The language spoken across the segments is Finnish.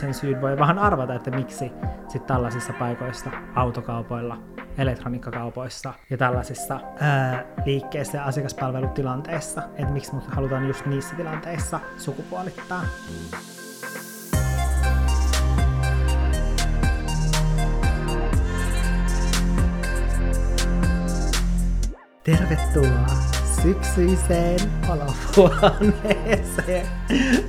sen syyn voi vähän arvata, että miksi sitten tällaisissa paikoissa, autokaupoilla, elektroniikkakaupoissa ja tällaisissa ää, liikkeissä ja asiakaspalvelutilanteissa, että miksi mut halutaan just niissä tilanteissa sukupuolittaa. Tervetuloa syksyiseen olohuoneeseen.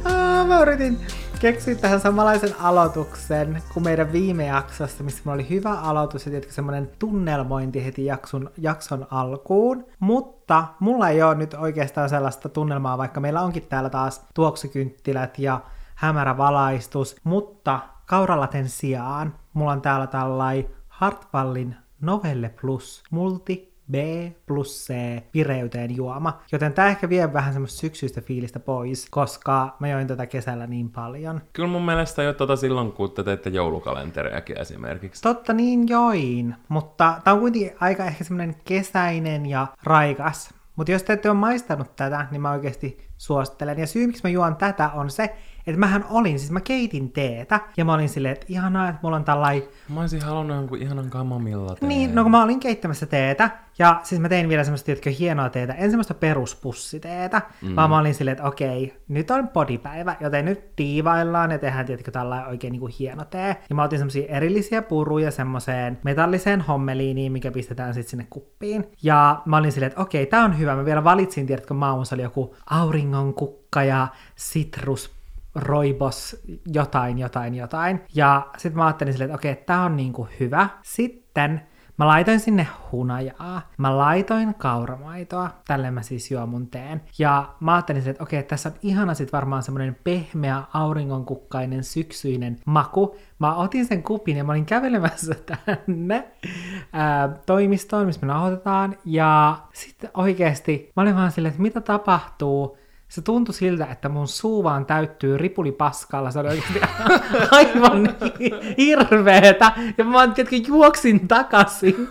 Ah, mä yritin keksiä tähän samanlaisen aloituksen kuin meidän viime jaksossa, missä oli hyvä aloitus ja tietenkin semmoinen tunnelmointi heti jakson, jakson alkuun. Mutta mulla ei ole nyt oikeastaan sellaista tunnelmaa, vaikka meillä onkin täällä taas tuoksukynttilät ja hämärä valaistus, mutta kauralaten sijaan mulla on täällä tällai Hartwallin Novelle Plus Multi B plus C vireyteen juoma. Joten tämä ehkä vie vähän semmoista syksyistä fiilistä pois, koska mä join tätä kesällä niin paljon. Kyllä mun mielestä jo tota silloin, kun te teette joulukalenteriakin esimerkiksi. Totta niin join, mutta tämä on kuitenkin aika ehkä semmoinen kesäinen ja raikas. Mutta jos te ette ole maistanut tätä, niin mä oikeasti suosittelen. Ja syy, miksi mä juon tätä, on se, että mähän olin, siis mä keitin teetä, ja mä olin silleen, että ihanaa, että mulla on tällai... Mä olisin halunnut jonkun ihanan kamomilla teen. Niin, no kun mä olin keittämässä teetä, ja siis mä tein vielä semmoista, tiedätkö, hienoa teetä, en semmoista peruspussiteetä, mm. vaan mä olin silleen, että okei, nyt on podipäivä, joten nyt diivaillaan ja tehdään, tiedätkö, tällä oikein niin kuin hieno tee. Ja mä otin semmoisia erillisiä puruja semmoiseen metalliseen hommeliiniin, mikä pistetään sitten sinne kuppiin. Ja mä olin silleen, että okei, tää on hyvä. Mä vielä valitsin, tiedätkö, maun, oli joku auringon kukka ja citrus roibos jotain, jotain, jotain. Ja sitten mä ajattelin silleen, että okei, tää on niinku hyvä. Sitten mä laitoin sinne hunajaa, mä laitoin kauramaitoa, tälle mä siis juon mun teen. Ja mä ajattelin että okei, tässä on ihana sit varmaan semmonen pehmeä, auringonkukkainen, syksyinen maku. Mä otin sen kupin ja mä olin kävelemässä tänne ää, toimistoon, missä me nauhoitetaan. Ja sitten oikeesti mä olin vaan silleen, että mitä tapahtuu, se tuntui siltä, että mun suu vaan täyttyy ripulipaskalla. Se oli oikeasti aivan hirveetä. Ja mä tietenkin juoksin takaisin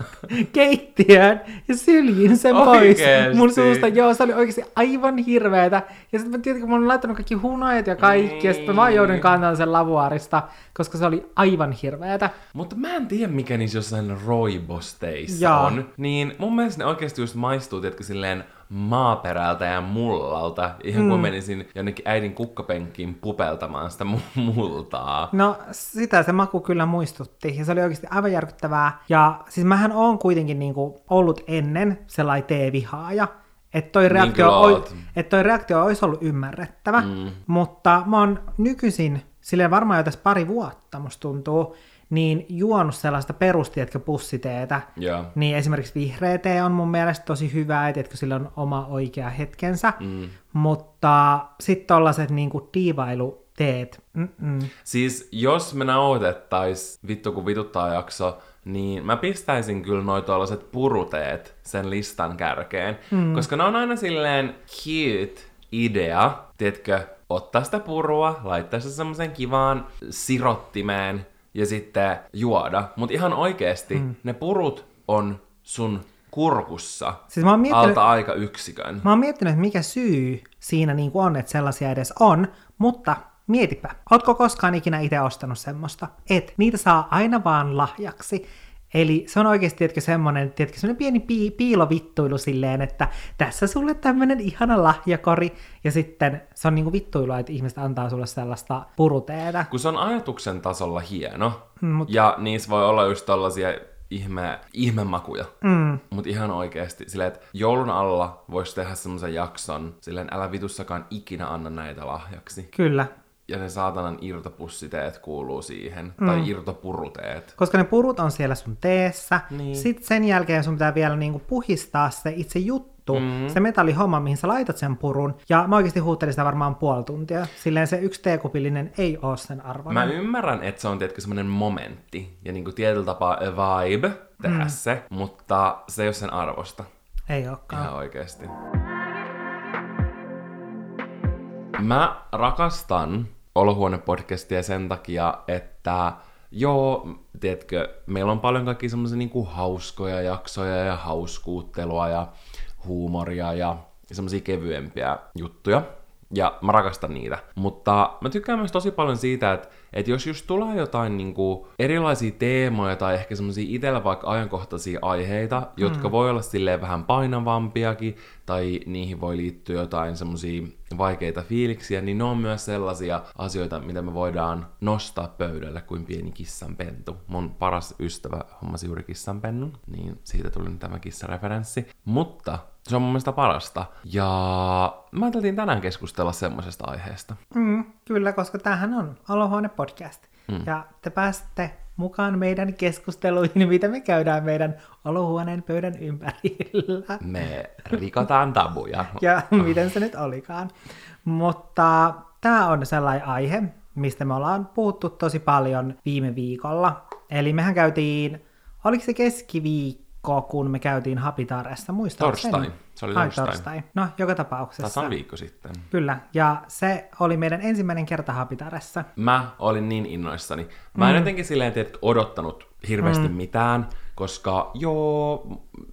keittiöön ja syljin sen Oikeesti? pois mun suusta. Joo, se oli oikeasti aivan hirveetä. Ja sitten mä tietenkin mä olin laittanut kaikki hunajat ja kaikki. Ja sitten mä vaan joudun kantamaan sen lavuaarista, koska se oli aivan hirveetä. Mutta mä en tiedä, mikä niissä jossain roibosteissa Joo. on. Niin mun mielestä ne oikeasti just maistuu, tiedätkö, silleen maaperältä ja mullalta. Ihan kuin menisin jonnekin äidin kukkapenkkiin pupeltamaan sitä mu- multaa. No sitä se maku kyllä muistutti ja se oli oikeasti aivan järkyttävää. Ja siis mähän oon kuitenkin niinku ollut ennen sellainen teevihaaja, että toi, reaktio kyllä oi, et toi reaktio olisi ollut ymmärrettävä, mm. mutta mä oon nykyisin, silleen varmaan jo tässä pari vuotta musta tuntuu, niin juonut sellaista perustietkö pussiteetä, Joo. niin esimerkiksi vihreä tee on mun mielestä tosi hyvää, että sillä on oma oikea hetkensä, mm. mutta sitten tollaset niinku diivailuteet, mm-mm. Siis jos me nauhoitettais vittu kun vituttaa jakso, niin mä pistäisin kyllä noi tuollaiset puruteet sen listan kärkeen. Mm. Koska ne on aina silleen cute idea, tiedätkö, ottaa sitä purua, laittaa se semmoisen kivaan sirottimeen ja sitten juoda. Mutta ihan oikeesti mm. ne purut on sun kurkussa Siis mä oon miettinyt- alta aika yksikön. Mä oon miettinyt, että mikä syy siinä niin on, että sellaisia edes on, mutta mietipä, ootko koskaan ikinä itse ostanut semmoista? Et, niitä saa aina vaan lahjaksi. Eli se on oikeasti, tiedätkö, semmoinen, tiedätkö, semmoinen pieni pi- piilovittuilu silleen, että tässä sulle tämmöinen ihana lahjakori, ja sitten se on niinku vittuilua, että ihmiset antaa sulle sellaista puruteetä. Kun se on ajatuksen tasolla hieno, Mut- ja niissä voi olla just tollasia ihme, ihmemakuja. Mm. Mutta ihan oikeasti, silleen, että joulun alla voisi tehdä semmoisen jakson, silleen älä vitussakaan ikinä anna näitä lahjaksi. Kyllä, Ja ne saatanan irtopussiteet kuuluu siihen, mm. tai irtopuruteet. koska ne purut on siellä sun teessä. Niin. Sitten sen jälkeen sun pitää vielä niinku puhistaa se itse juttu, mm. se metallihomma, mihin sä laitat sen purun. Ja mä oikeasti huuttelin sitä varmaan puoli tuntia. Silleen se yksi teekupillinen ei oo sen arvoinen. Mä ymmärrän, että se on tietenkin semmoinen momentti, ja niinku tietyllä tapaa a vibe tehdä mm. se, mutta se ei ole sen arvosta. Ei ookaan. Ihan oikeesti. Mä rakastan Olohuone-podcastia sen takia, että joo, tiedätkö, meillä on paljon kaikki semmoisia niinku hauskoja jaksoja ja hauskuuttelua ja huumoria ja semmoisia kevyempiä juttuja. Ja mä rakastan niitä. Mutta mä tykkään myös tosi paljon siitä, että että jos just tulee jotain niinku erilaisia teemoja tai ehkä semmoisia itsellä vaikka ajankohtaisia aiheita, jotka mm. voi olla silleen vähän painavampiakin, tai niihin voi liittyä jotain semmoisia vaikeita fiiliksiä, niin ne on myös sellaisia asioita, mitä me voidaan nostaa pöydälle kuin pieni kissanpentu. Mun paras ystävä hommasi juuri kissanpennun, niin siitä tuli tämä kissareferenssi. Mutta se on mun mielestä parasta. Ja mä ajattelin tänään keskustella semmoisesta aiheesta. Mm, kyllä, koska tämähän on Olohuone podcast. Mm. Ja te pääsette mukaan meidän keskusteluihin, mitä me käydään meidän olohuoneen pöydän ympärillä. Me rikotaan tabuja. ja miten se nyt olikaan. Mutta tämä on sellainen aihe, mistä me ollaan puhuttu tosi paljon viime viikolla. Eli mehän käytiin, oliko se keskiviikko, kun me käytiin Hapitaressa, muistaakseni? Torstai. Se oli Ai, torstai. torstai. No, joka tapauksessa. Tasan viikko sitten. Kyllä, ja se oli meidän ensimmäinen kerta Hapitaressa. Mä olin niin innoissani. Mä en jotenkin silleen tiedät, odottanut hirveästi mm. mitään, koska joo,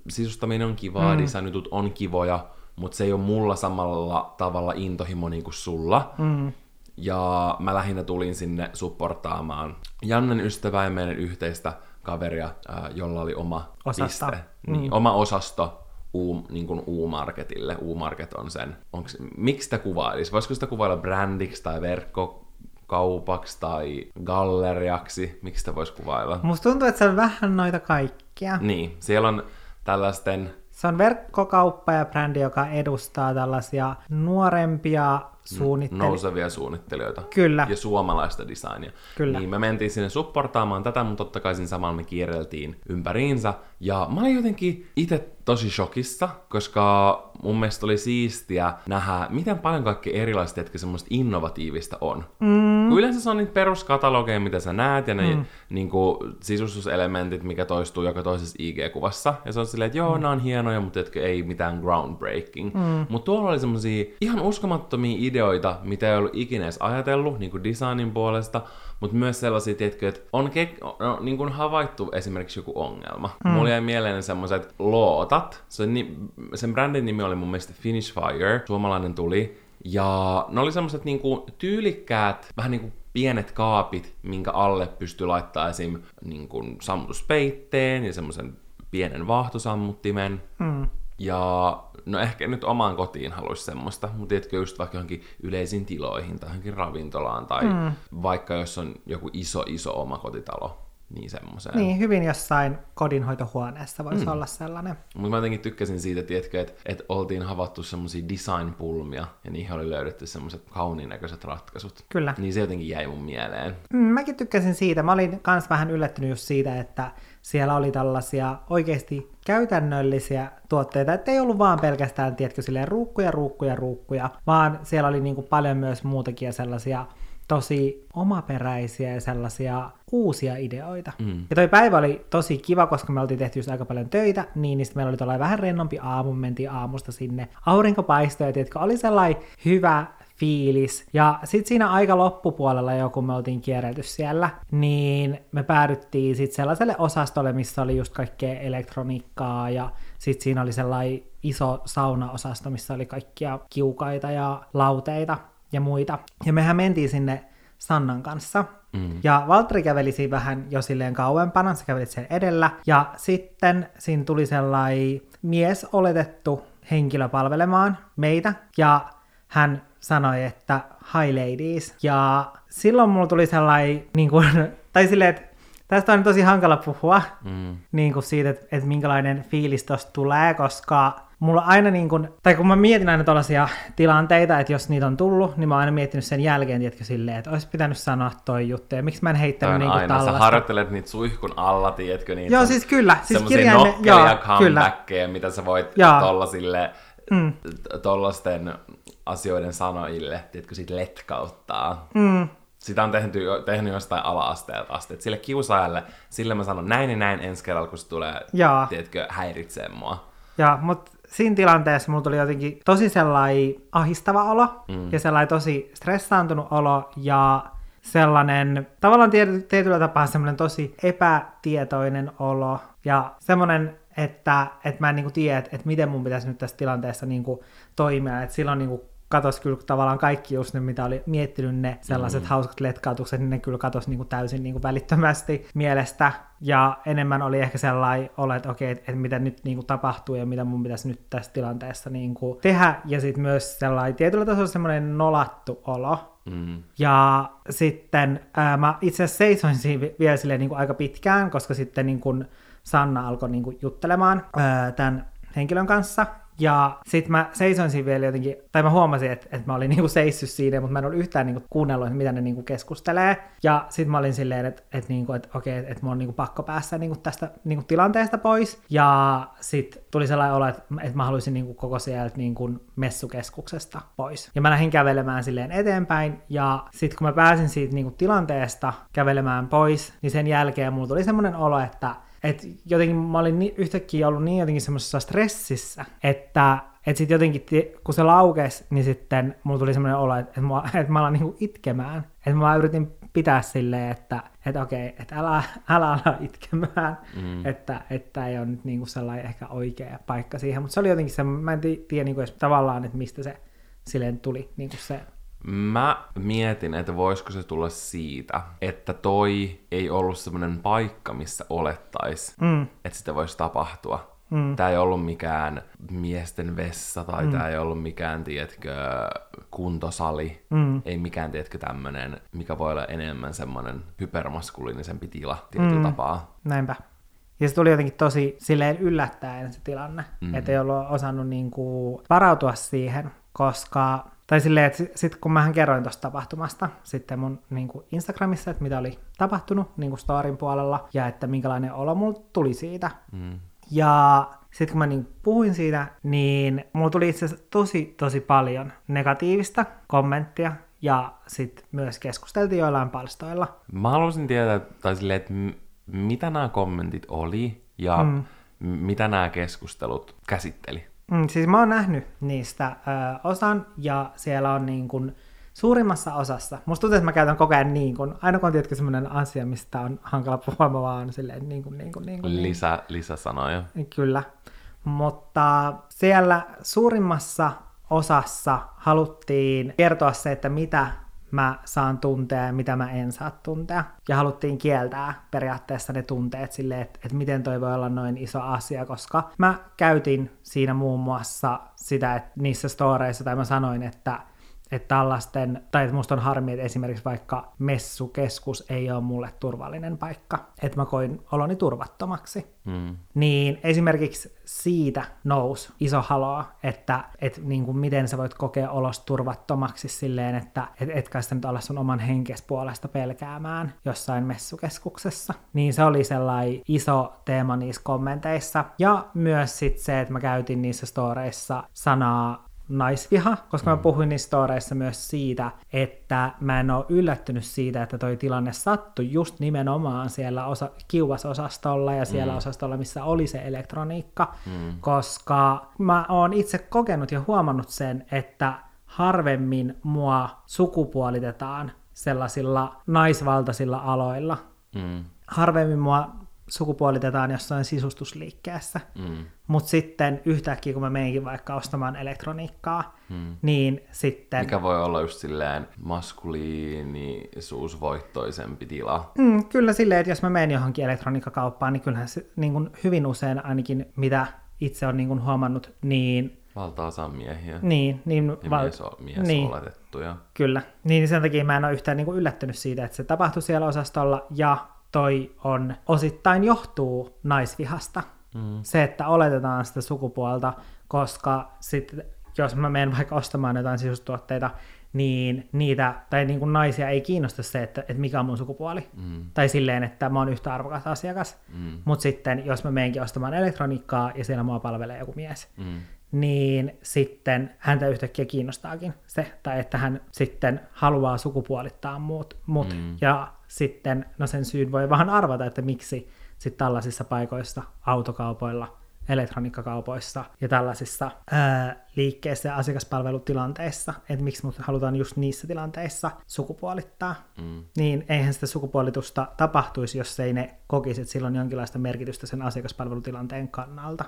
sisustaminen on kivaa, mm. designitut on kivoja, mutta se ei ole mulla samalla tavalla intohimo niin kuin sulla. Mm. Ja mä lähinnä tulin sinne supportaamaan Jannen ystävää ja meidän yhteistä kaveria, ää, jolla oli oma Osasto. piste. Niin, oma osasto U, niin kuin U-Marketille. U-Market on sen. Onks, miksi sitä kuvailisi? Voisiko sitä kuvailla brändiksi tai verkkokaupaksi tai galleriaksi? Miksi sitä voisi kuvailla? Musta tuntuu, että se on vähän noita kaikkia. Niin, siellä on tällaisten Se on verkkokauppa ja brändi, joka edustaa tällaisia nuorempia suunnittelijoita. nousevia suunnittelijoita. Kyllä. Ja suomalaista designia. Kyllä. Niin me mentiin sinne supportaamaan tätä, mutta totta kai siinä samalla me kierreltiin ympäriinsä. Ja mä olin jotenkin itse tosi shokissa, koska mun mielestä oli siistiä nähdä, miten paljon kaikkea erilaista, jotka semmoista innovatiivista on. Mm. Kun yleensä se on niitä peruskatalogeja, mitä sä näet, ja ne mm. niin kuin, sisustuselementit, mikä toistuu joka toisessa IG-kuvassa. Ja se on silleen, että joo, mm. nämä on hienoja, mutta jotka ei mitään groundbreaking. Mm. Mutta tuolla oli semmosia ihan uskomattomia ideoita, mitä ei ollut ikinä edes ajatellut, niin kuin designin puolesta, mutta myös sellaisia, tiedätkö, että on ke- no, niin kuin havaittu esimerkiksi joku ongelma. Mm. Mulla jäi mieleen semmoiset lootat. Se, ni- sen brändin nimi oli mun mielestä Finish Fire, suomalainen tuli. Ja ne oli semmoiset niinku tyylikkäät, vähän niinku pienet kaapit, minkä alle pystyy laittaa esim. Niinku sammutuspeitteen ja semmoisen pienen vaahtosammuttimen. Mm. Ja no ehkä nyt omaan kotiin haluaisi semmoista, mutta tiedätkö just vaikka johonkin yleisiin tiloihin tai johonkin ravintolaan tai mm. vaikka jos on joku iso iso oma kotitalo, niin semmoiseen. Niin, hyvin jossain kodinhoitohuoneessa voisi mm. olla sellainen. Mutta mä jotenkin tykkäsin siitä, tiedätkö, että, että oltiin havaittu semmoisia design-pulmia ja niihin oli löydetty semmoiset kauniin näköiset ratkaisut. Kyllä. Niin se jotenkin jäi mun mieleen. Mm, mäkin tykkäsin siitä. Mä olin kans vähän yllättynyt just siitä, että siellä oli tällaisia oikeasti käytännöllisiä tuotteita, että ei ollut vaan pelkästään, tiedätkö, silleen ruukkuja, ruukkuja, ruukkuja, vaan siellä oli niinku paljon myös muutakin sellaisia tosi omaperäisiä ja sellaisia uusia ideoita. Mm. Ja toi päivä oli tosi kiva, koska me oltiin tehty just aika paljon töitä, niin, niin meillä oli tuollainen vähän rennompi aamu, me mentiin aamusta sinne. Aurinko paistoi, tiedätkö, oli sellainen hyvä fiilis. Ja sitten siinä aika loppupuolella jo, kun me oltiin kierrelty siellä, niin me päädyttiin sitten sellaiselle osastolle, missä oli just kaikkea elektroniikkaa ja sitten siinä oli sellainen iso saunaosasto, missä oli kaikkia kiukaita ja lauteita ja muita. Ja mehän mentiin sinne Sannan kanssa. Mm. Ja Valtteri käveli siinä vähän jo silleen kauempana, sä kävelit sen edellä. Ja sitten siinä tuli sellainen mies oletettu henkilö palvelemaan meitä. Ja hän sanoi, että hi ladies. Ja silloin mulla tuli sellainen, niin kuin, tai silleen, että tästä on tosi hankala puhua mm. niin kuin siitä, että, että minkälainen fiilis tosta tulee, koska mulla aina niin kuin, tai kun mä mietin aina tällaisia tilanteita, että jos niitä on tullut, niin mä oon aina miettinyt sen jälkeen, tiedätkö, silleen, että olisi pitänyt sanoa toi juttu, ja miksi mä en heittänyt niin kuin aina, tällaista. sä harjoittelet niitä suihkun alla, tiedätkö, niitä Joo, siis kyllä. Siis kirjaime- joo, kyllä. mitä sä voit Joo. tollasille, Mm. tollasten asioiden sanoille, tiedätkö, sit letkauttaa. Mm. Sitä on tehty, tehnyt jostain ala-asteelta asti. Et sille kiusaajalle, sille mä sanon näin ja näin ensi kerralla, kun se tulee, Joo. tiedätkö, häiritsee mua. Ja, mutta siinä tilanteessa mulla tuli jotenkin tosi sellainen ahistava olo mm. ja sellainen tosi stressaantunut olo ja sellainen tavallaan tiety, tietyllä tapaa semmoinen tosi epätietoinen olo ja semmoinen, että, että mä en niinku tiedä, että, että miten mun pitäisi nyt tässä tilanteessa niinku toimia. Että silloin niinku katos kyllä tavallaan kaikki just ne, mitä oli miettinyt ne sellaiset mm. hauskat letkautukset, niin ne kyllä katos niin kuin täysin niin kuin välittömästi mielestä. Ja enemmän oli ehkä sellainen olo, että okei, että, että mitä nyt niin kuin tapahtuu ja mitä mun pitäisi nyt tässä tilanteessa niin kuin tehdä. Ja sitten myös sellainen tietyllä tasolla semmoinen nolattu olo, Mm. Ja sitten ää, mä itse asiassa seisoin siinä vielä silleen niin kuin aika pitkään, koska sitten niin kuin Sanna alkoi niin kuin juttelemaan ää, tämän henkilön kanssa, ja sitten mä seisoin siinä vielä jotenkin, tai mä huomasin, että, että mä olin niinku seissyt siinä, mutta mä en ollut yhtään niinku kuunnellut, mitä ne niinku keskustelee. Ja sitten mä olin silleen, että, että, niinku, että okei, että, mun on niinku pakko päästä niinku tästä niinku tilanteesta pois. Ja sitten tuli sellainen olo, että, että mä haluaisin niinku koko sieltä niinku messukeskuksesta pois. Ja mä lähdin kävelemään silleen eteenpäin, ja sitten kun mä pääsin siitä niinku tilanteesta kävelemään pois, niin sen jälkeen mulla tuli semmoinen olo, että että jotenkin mä olin niin, yhtäkkiä ollut niin jotenkin semmoisessa stressissä, että että sitten jotenkin, kun se laukesi, niin sitten mulla tuli semmoinen olo, että, että, mä, että mä alan niinku itkemään. Että mä yritin pitää silleen, että, että okei, että älä, älä ala itkemään, mm. että, että ei ole nyt niinku sellainen ehkä oikea paikka siihen. Mutta se oli jotenkin se, mä en tiedä niinku edes tavallaan, että mistä se silleen tuli niinku se Mä mietin, että voisiko se tulla siitä, että toi ei ollut semmoinen paikka, missä olettais, mm. että sitä voisi tapahtua. Mm. Tämä ei ollut mikään miesten vessa tai mm. tämä ei ollut mikään, tiedätkö, kuntosali. Mm. Ei mikään, tiedätkö, tämmöinen, mikä voi olla enemmän semmoinen hypermaskuliinisempi tila tietyllä mm. tapaa. Näinpä. Ja se tuli jotenkin tosi silleen yllättäen se tilanne, mm. että ei ollut osannut niinku varautua siihen, koska tai silleen, että sitten kun mähän kerroin tuosta tapahtumasta sitten mun niin kuin Instagramissa, että mitä oli tapahtunut niin kuin storin puolella ja että minkälainen olo mulla tuli siitä. Mm. Ja sitten kun mä niin puhuin siitä, niin mulla tuli itse asiassa tosi tosi paljon negatiivista kommenttia ja sitten myös keskusteltiin joillain palstoilla. Mä haluaisin tietää, tai silleen, että mitä nämä kommentit oli ja mm. mitä nämä keskustelut käsitteli. Mm, siis mä oon nähnyt niistä ö, osan, ja siellä on niin kun, suurimmassa osassa, musta tuntuu, että mä käytän koko ajan niin kun, aina kun on tietysti semmoinen asia, mistä on hankala puhua, mä vaan silleen niin kun, niin kun, niin kun, niin. Lisä, lisäsanoja. Kyllä, mutta siellä suurimmassa osassa haluttiin kertoa se, että mitä mä saan tuntea mitä mä en saa tuntea. Ja haluttiin kieltää periaatteessa ne tunteet silleen, että, että miten toi voi olla noin iso asia, koska mä käytin siinä muun muassa sitä, että niissä storeissa, tai mä sanoin, että että tällaisten, tai että musta on harmi, että esimerkiksi vaikka messukeskus ei ole mulle turvallinen paikka, että mä koin oloni turvattomaksi. Mm. Niin esimerkiksi siitä nousi iso haloa, että et, niin kuin miten sä voit kokea olos turvattomaksi silleen, että et, et kai nyt olla sun oman henkes puolesta pelkäämään jossain messukeskuksessa. Niin se oli sellainen iso teema niissä kommenteissa. Ja myös sit se, että mä käytin niissä storeissa sanaa naisviha, koska mä mm. puhuin niissä storeissa myös siitä, että mä en ole yllättynyt siitä, että toi tilanne sattui just nimenomaan siellä osa, kiuasosastolla ja siellä mm. osastolla, missä oli se elektroniikka, mm. koska mä oon itse kokenut ja huomannut sen, että harvemmin mua sukupuolitetaan sellaisilla naisvaltaisilla aloilla. Mm. Harvemmin mua sukupuolitetaan jossain sisustusliikkeessä. Mm. Mutta sitten yhtäkkiä, kun mä menenkin vaikka ostamaan elektroniikkaa, mm. niin sitten... Mikä voi olla just silleen maskuliinisuusvoittoisempi tila. Mm, kyllä silleen, että jos mä menen johonkin elektroniikkakauppaan, niin kyllähän se niin kuin hyvin usein ainakin, mitä itse on niin huomannut, niin Valtaosa miehiä. Niin, niin, ja val... mies, mies niin, oletettuja. Kyllä. Niin sen takia mä en ole yhtään niin kuin yllättynyt siitä, että se tapahtui siellä osastolla. Ja toi on osittain johtuu naisvihasta. Mm. Se, että oletetaan sitä sukupuolta, koska sit, jos mä menen vaikka ostamaan jotain sisustuotteita, niin niitä, tai niin kuin naisia ei kiinnosta se, että, että mikä on mun sukupuoli. Mm. Tai silleen, että mä oon yhtä arvokas asiakas. Mm. Mutta sitten, jos mä menenkin ostamaan elektroniikkaa ja siellä mua palvelee joku mies, mm. niin sitten häntä yhtäkkiä kiinnostaakin se, tai että hän sitten haluaa sukupuolittaa muut. mut mm. Ja sitten, no sen syyn voi vähän arvata, että miksi sitten tällaisissa paikoissa, autokaupoilla, elektroniikkakaupoissa ja tällaisissa ää, liikkeissä ja asiakaspalvelutilanteissa, että miksi mut halutaan just niissä tilanteissa sukupuolittaa, mm. niin eihän sitä sukupuolitusta tapahtuisi, jos ei ne kokisi, että sillä on jonkinlaista merkitystä sen asiakaspalvelutilanteen kannalta.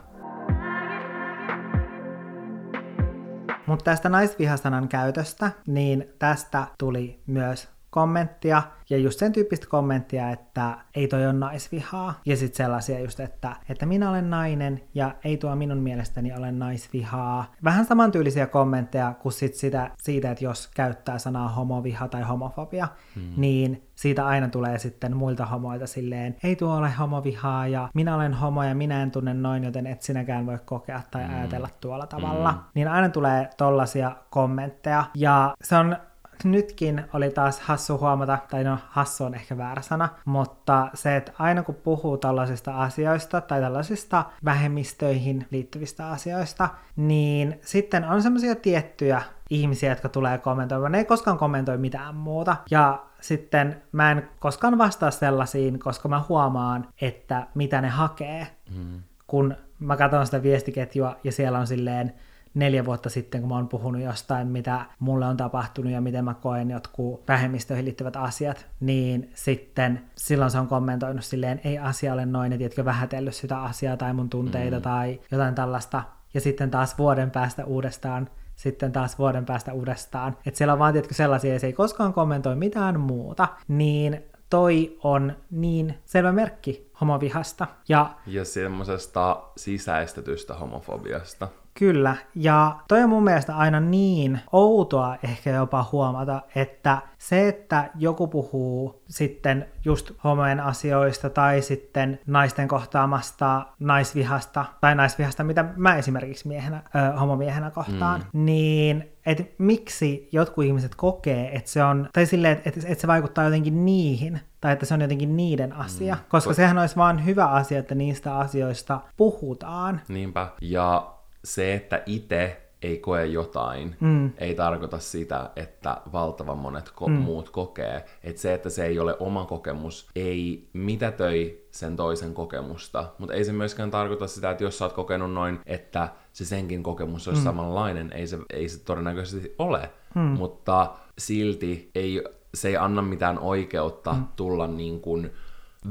Mutta tästä naisvihasanan käytöstä, niin tästä tuli myös kommenttia, ja just sen tyyppistä kommenttia, että ei toi ole naisvihaa, ja sitten sellaisia just, että, että minä olen nainen, ja ei tuo minun mielestäni ole naisvihaa. Vähän samantyylisiä kommentteja kuin sit sitä, siitä, että jos käyttää sanaa homoviha tai homofobia, hmm. niin siitä aina tulee sitten muilta homoilta silleen, ei tuo ole homovihaa, ja minä olen homo, ja minä en tunne noin, joten et sinäkään voi kokea tai hmm. ajatella tuolla tavalla. Hmm. Niin aina tulee tollasia kommentteja, ja se on nytkin oli taas hassu huomata, tai no hassu on ehkä väärä sana, mutta se, että aina kun puhuu tällaisista asioista tai tällaisista vähemmistöihin liittyvistä asioista, niin sitten on semmoisia tiettyjä ihmisiä, jotka tulee kommentoimaan. Ne ei koskaan kommentoi mitään muuta. Ja sitten mä en koskaan vastaa sellaisiin, koska mä huomaan, että mitä ne hakee. Mm. Kun mä katson sitä viestiketjua ja siellä on silleen neljä vuotta sitten, kun mä oon puhunut jostain, mitä mulle on tapahtunut ja miten mä koen jotkut vähemmistöihin liittyvät asiat, niin sitten silloin se on kommentoinut silleen, ei asia ole noin, että tiedätkö, vähätellyt sitä asiaa tai mun tunteita mm. tai jotain tällaista. Ja sitten taas vuoden päästä uudestaan sitten taas vuoden päästä uudestaan. Että siellä on vaan tietysti sellaisia, se ei koskaan kommentoi mitään muuta, niin toi on niin selvä merkki homovihasta. Ja, ja semmoisesta sisäistetystä homofobiasta. Kyllä, ja toi on mun mielestä aina niin outoa ehkä jopa huomata, että se, että joku puhuu sitten just homojen asioista tai sitten naisten kohtaamasta naisvihasta tai naisvihasta, mitä mä esimerkiksi miehenä, ö, homomiehenä kohtaan, mm. niin että miksi jotkut ihmiset kokee, että se on, tai silleen, että, että, että se vaikuttaa jotenkin niihin, tai että se on jotenkin niiden asia, mm. koska sehän olisi vaan hyvä asia, että niistä asioista puhutaan. Niinpä, ja se, että itse ei koe jotain, mm. ei tarkoita sitä, että valtavan monet ko- mm. muut kokee. Että se, että se ei ole oma kokemus, ei mitätöi sen toisen kokemusta. Mutta ei se myöskään tarkoita sitä, että jos sä oot kokenut noin, että se senkin kokemus olisi mm. samanlainen. Ei se, ei se todennäköisesti ole. Mm. Mutta silti ei, se ei anna mitään oikeutta mm. tulla niin kuin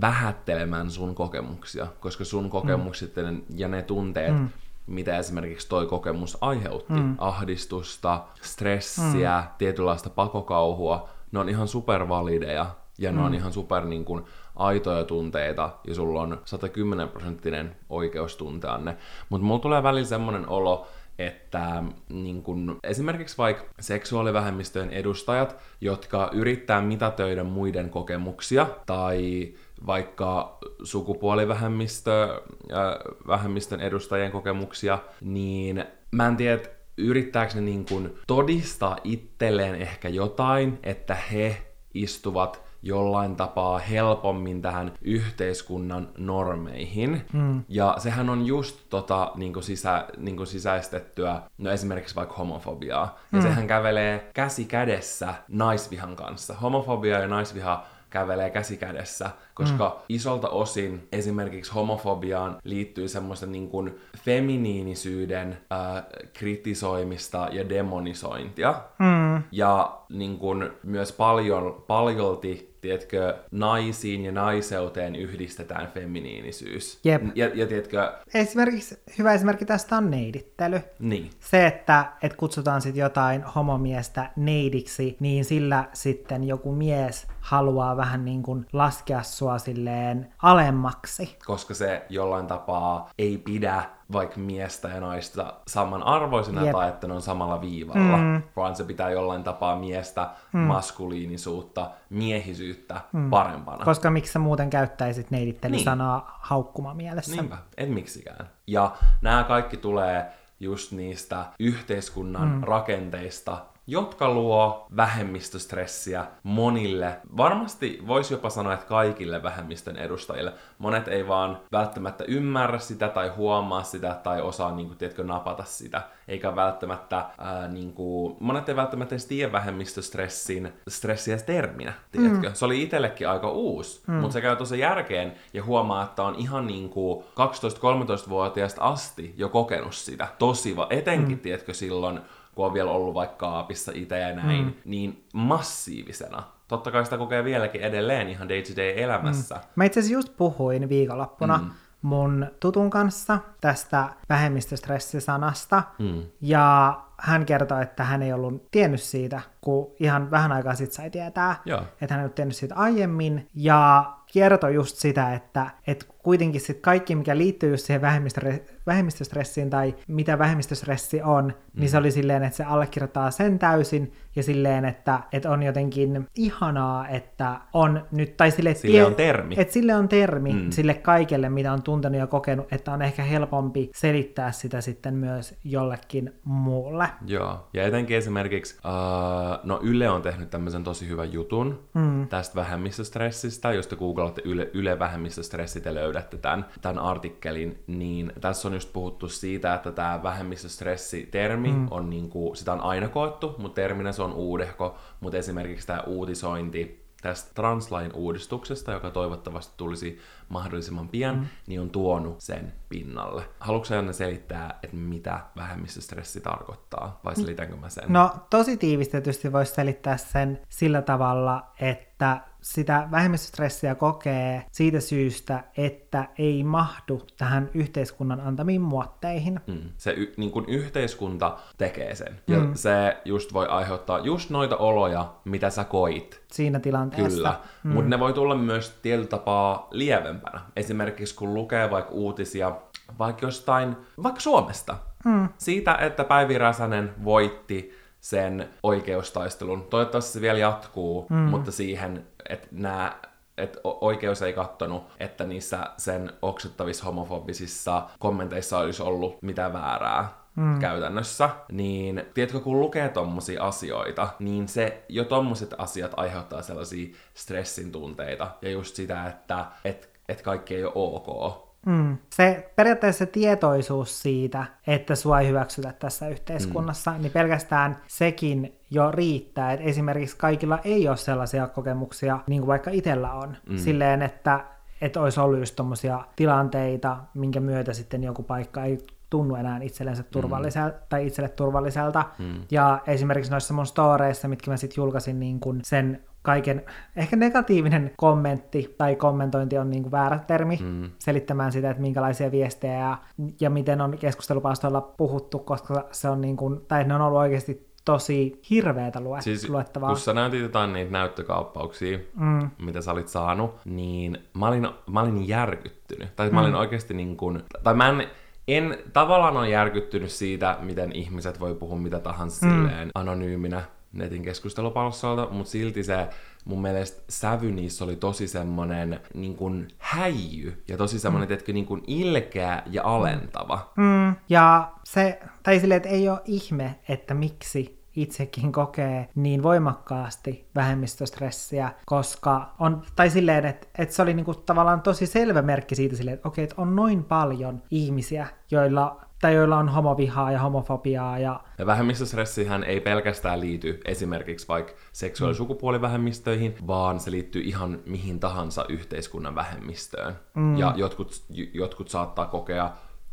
vähättelemään sun kokemuksia, koska sun kokemukset mm. ja ne tunteet, mm mitä esimerkiksi toi kokemus aiheutti. Mm. Ahdistusta, stressiä, mm. tietynlaista pakokauhua. Ne on ihan supervalideja ja ne mm. on ihan super niin kuin, aitoja tunteita ja sulla on 110 prosenttinen oikeus tuntea ne. Mutta mulla tulee välillä semmoinen olo, että niin kun, esimerkiksi vaikka seksuaalivähemmistöjen edustajat, jotka yrittää mitätöidä muiden kokemuksia tai vaikka sukupuolivähemmistö, vähemmistön edustajien kokemuksia, niin mä en tiedä, yrittääkö ne niin kuin todistaa itselleen ehkä jotain, että he istuvat jollain tapaa helpommin tähän yhteiskunnan normeihin. Mm. Ja sehän on just tota, niin kuin sisä, niin kuin sisäistettyä, no esimerkiksi vaikka homofobiaa. Ja mm. sehän kävelee käsi kädessä naisvihan kanssa. Homofobia ja naisviha kävelee käsi kädessä, koska mm. isolta osin esimerkiksi homofobiaan liittyy semmoista niin kuin feminiinisyyden äh, kritisoimista ja demonisointia. Mm. Ja niin kuin myös paljon, paljolti tiedätkö, naisiin ja naiseuteen yhdistetään feminiinisyys. Jep. Ja, ja tiedätkö... Esimerkiksi, hyvä esimerkki tästä on neidittely. Niin. Se, että et kutsutaan sitten jotain homomiestä neidiksi, niin sillä sitten joku mies haluaa vähän niin kuin laskea sua silleen alemmaksi. Koska se jollain tapaa ei pidä vaikka miestä ja naista samanarvoisena Jep. tai että ne on samalla viivalla, mm. vaan se pitää jollain tapaa miestä, mm. maskuliinisuutta, miehisyyttä mm. parempana. Koska miksi sä muuten käyttäisit neidittely-sanaa niin. haukkuma mielessä? Niinpä, et miksikään. Ja nämä kaikki tulee just niistä yhteiskunnan mm. rakenteista, jotka luo vähemmistöstressiä monille. Varmasti voisi jopa sanoa, että kaikille vähemmistön edustajille. Monet ei vaan välttämättä ymmärrä sitä tai huomaa sitä tai osaa, niin kuin, tiedätkö, napata sitä. Eikä välttämättä, ää, niin kuin, monet ei välttämättä edes tiedä vähemmistöstressin stressiä terminä, tiedätkö? Mm. Se oli itsellekin aika uusi, mm. mutta se käy tosi järkeen ja huomaa, että on ihan niin kuin 12-13-vuotiaasta asti jo kokenut sitä. Tosi, etenkin, mm. tiedätkö, silloin kun on vielä ollut vaikka kaapissa itse ja näin, mm. niin massiivisena. Totta kai sitä kokee vieläkin edelleen ihan day-to-day elämässä. Mm. Mä itse asiassa just puhuin viikonloppuna mm. mun tutun kanssa tästä vähemmistöstressisanasta. Mm. Ja hän kertoi, että hän ei ollut tiennyt siitä, kun ihan vähän aikaa sitten sai tietää, Joo. että hän ei ollut tiennyt siitä aiemmin. Ja kertoi just sitä, että, että kuitenkin sit kaikki, mikä liittyy just siihen vähemmistöstressiin tai mitä vähemmistöstressi on, mm. niin se oli silleen, että se allekirjoittaa sen täysin ja silleen, että, että on jotenkin ihanaa, että on nyt, tai sille, että, Sille on termi. Että sille on termi Mm. sille kaikelle, mitä on tuntenut ja kokenut, että on ehkä helpompi selittää sitä sitten myös jollekin muulle. Joo, ja etenkin esimerkiksi, uh, no Yle on tehnyt tämmöisen tosi hyvän jutun mm. tästä vähemmistöstressistä, jos te googlaatte Yle, Yle vähemmistöstressi, te löydätte tämän, tämän artikkelin, niin tässä on just puhuttu siitä, että tämä vähemmistöstressi-termi mm. on niinku, sitä on aina koettu, mutta terminä se on uudehko, mutta esimerkiksi tämä uutisointi tästä translain uudistuksesta, joka toivottavasti tulisi mahdollisimman pian, mm. niin on tuonut sen pinnalle. Haluatko Janne selittää, että mitä vähemmistöstressi tarkoittaa, vai selitänkö mä sen? No tosi tiivistetysti voisi selittää sen sillä tavalla, että sitä vähemmistöstressiä kokee siitä syystä, että ei mahdu tähän yhteiskunnan antamiin muotteihin. Mm. Se y- niin kun yhteiskunta tekee sen. Ja mm. se just voi aiheuttaa just noita oloja, mitä sä koit. Siinä tilanteessa. Kyllä, mm. mutta ne voi tulla myös tietyllä tapaa lievempänä. Esimerkiksi kun lukee vaikka uutisia vaikka jostain, vaikka Suomesta, mm. siitä, että Päivi Räsänen voitti sen oikeustaistelun. Toivottavasti se vielä jatkuu, mm. mutta siihen, että nämä että oikeus ei kattonut, että niissä sen oksettavissa homofobisissa kommenteissa olisi ollut mitään väärää mm. käytännössä, niin tiedätkö, kun lukee tommosia asioita, niin se jo tommoset asiat aiheuttaa sellaisia stressin tunteita ja just sitä, että et, et kaikki ei ole ok. Mm. Se periaatteessa se tietoisuus siitä, että sua ei hyväksytä tässä yhteiskunnassa, mm. niin pelkästään sekin jo riittää, että esimerkiksi kaikilla ei ole sellaisia kokemuksia, niin kuin vaikka itsellä on, mm. silleen, että, että olisi ollut just tommosia tilanteita, minkä myötä sitten joku paikka ei tunnu enää itsellensä turvalliselta, mm. tai itselle turvalliselta. Mm. Ja esimerkiksi noissa mun storeissa, mitkä mä sitten julkaisin niin kun sen kaiken, ehkä negatiivinen kommentti tai kommentointi on niin kuin väärä termi mm. selittämään sitä, että minkälaisia viestejä ja, ja miten on keskustelupalstoilla puhuttu, koska se on niin kuin, tai ne on ollut oikeasti tosi hirveätä lue- siis, luettavaa. Kun sä näytit jotain niitä näyttökauppauksia, mm. mitä sä olit saanut, niin mä olin, mä olin järkyttynyt. Tai mm. mä olin oikeasti niin kuin, tai mä en, en tavallaan ole järkyttynyt siitä, miten ihmiset voi puhua mitä tahansa mm. silleen anonyyminä netin keskustelupalstoilta, mutta silti se mun mielestä sävy niissä oli tosi semmonen niin kuin häijy ja tosi semmonen, mm. tietkö, niin kuin ilkeä ja alentava. Mm. Ja se, tai silleen, että ei ole ihme, että miksi itsekin kokee niin voimakkaasti vähemmistöstressiä, koska on, tai silleen, että, että se oli niinku tavallaan tosi selvä merkki siitä silleen, että okei, että on noin paljon ihmisiä, joilla tai joilla on homovihaa ja homofobiaa. Ja, ja vähemmistöstressihän ei pelkästään liity esimerkiksi vaikka seksuaali- ja sukupuolivähemmistöihin, vaan se liittyy ihan mihin tahansa yhteiskunnan vähemmistöön. Mm. Ja jotkut, jotkut saattaa kokea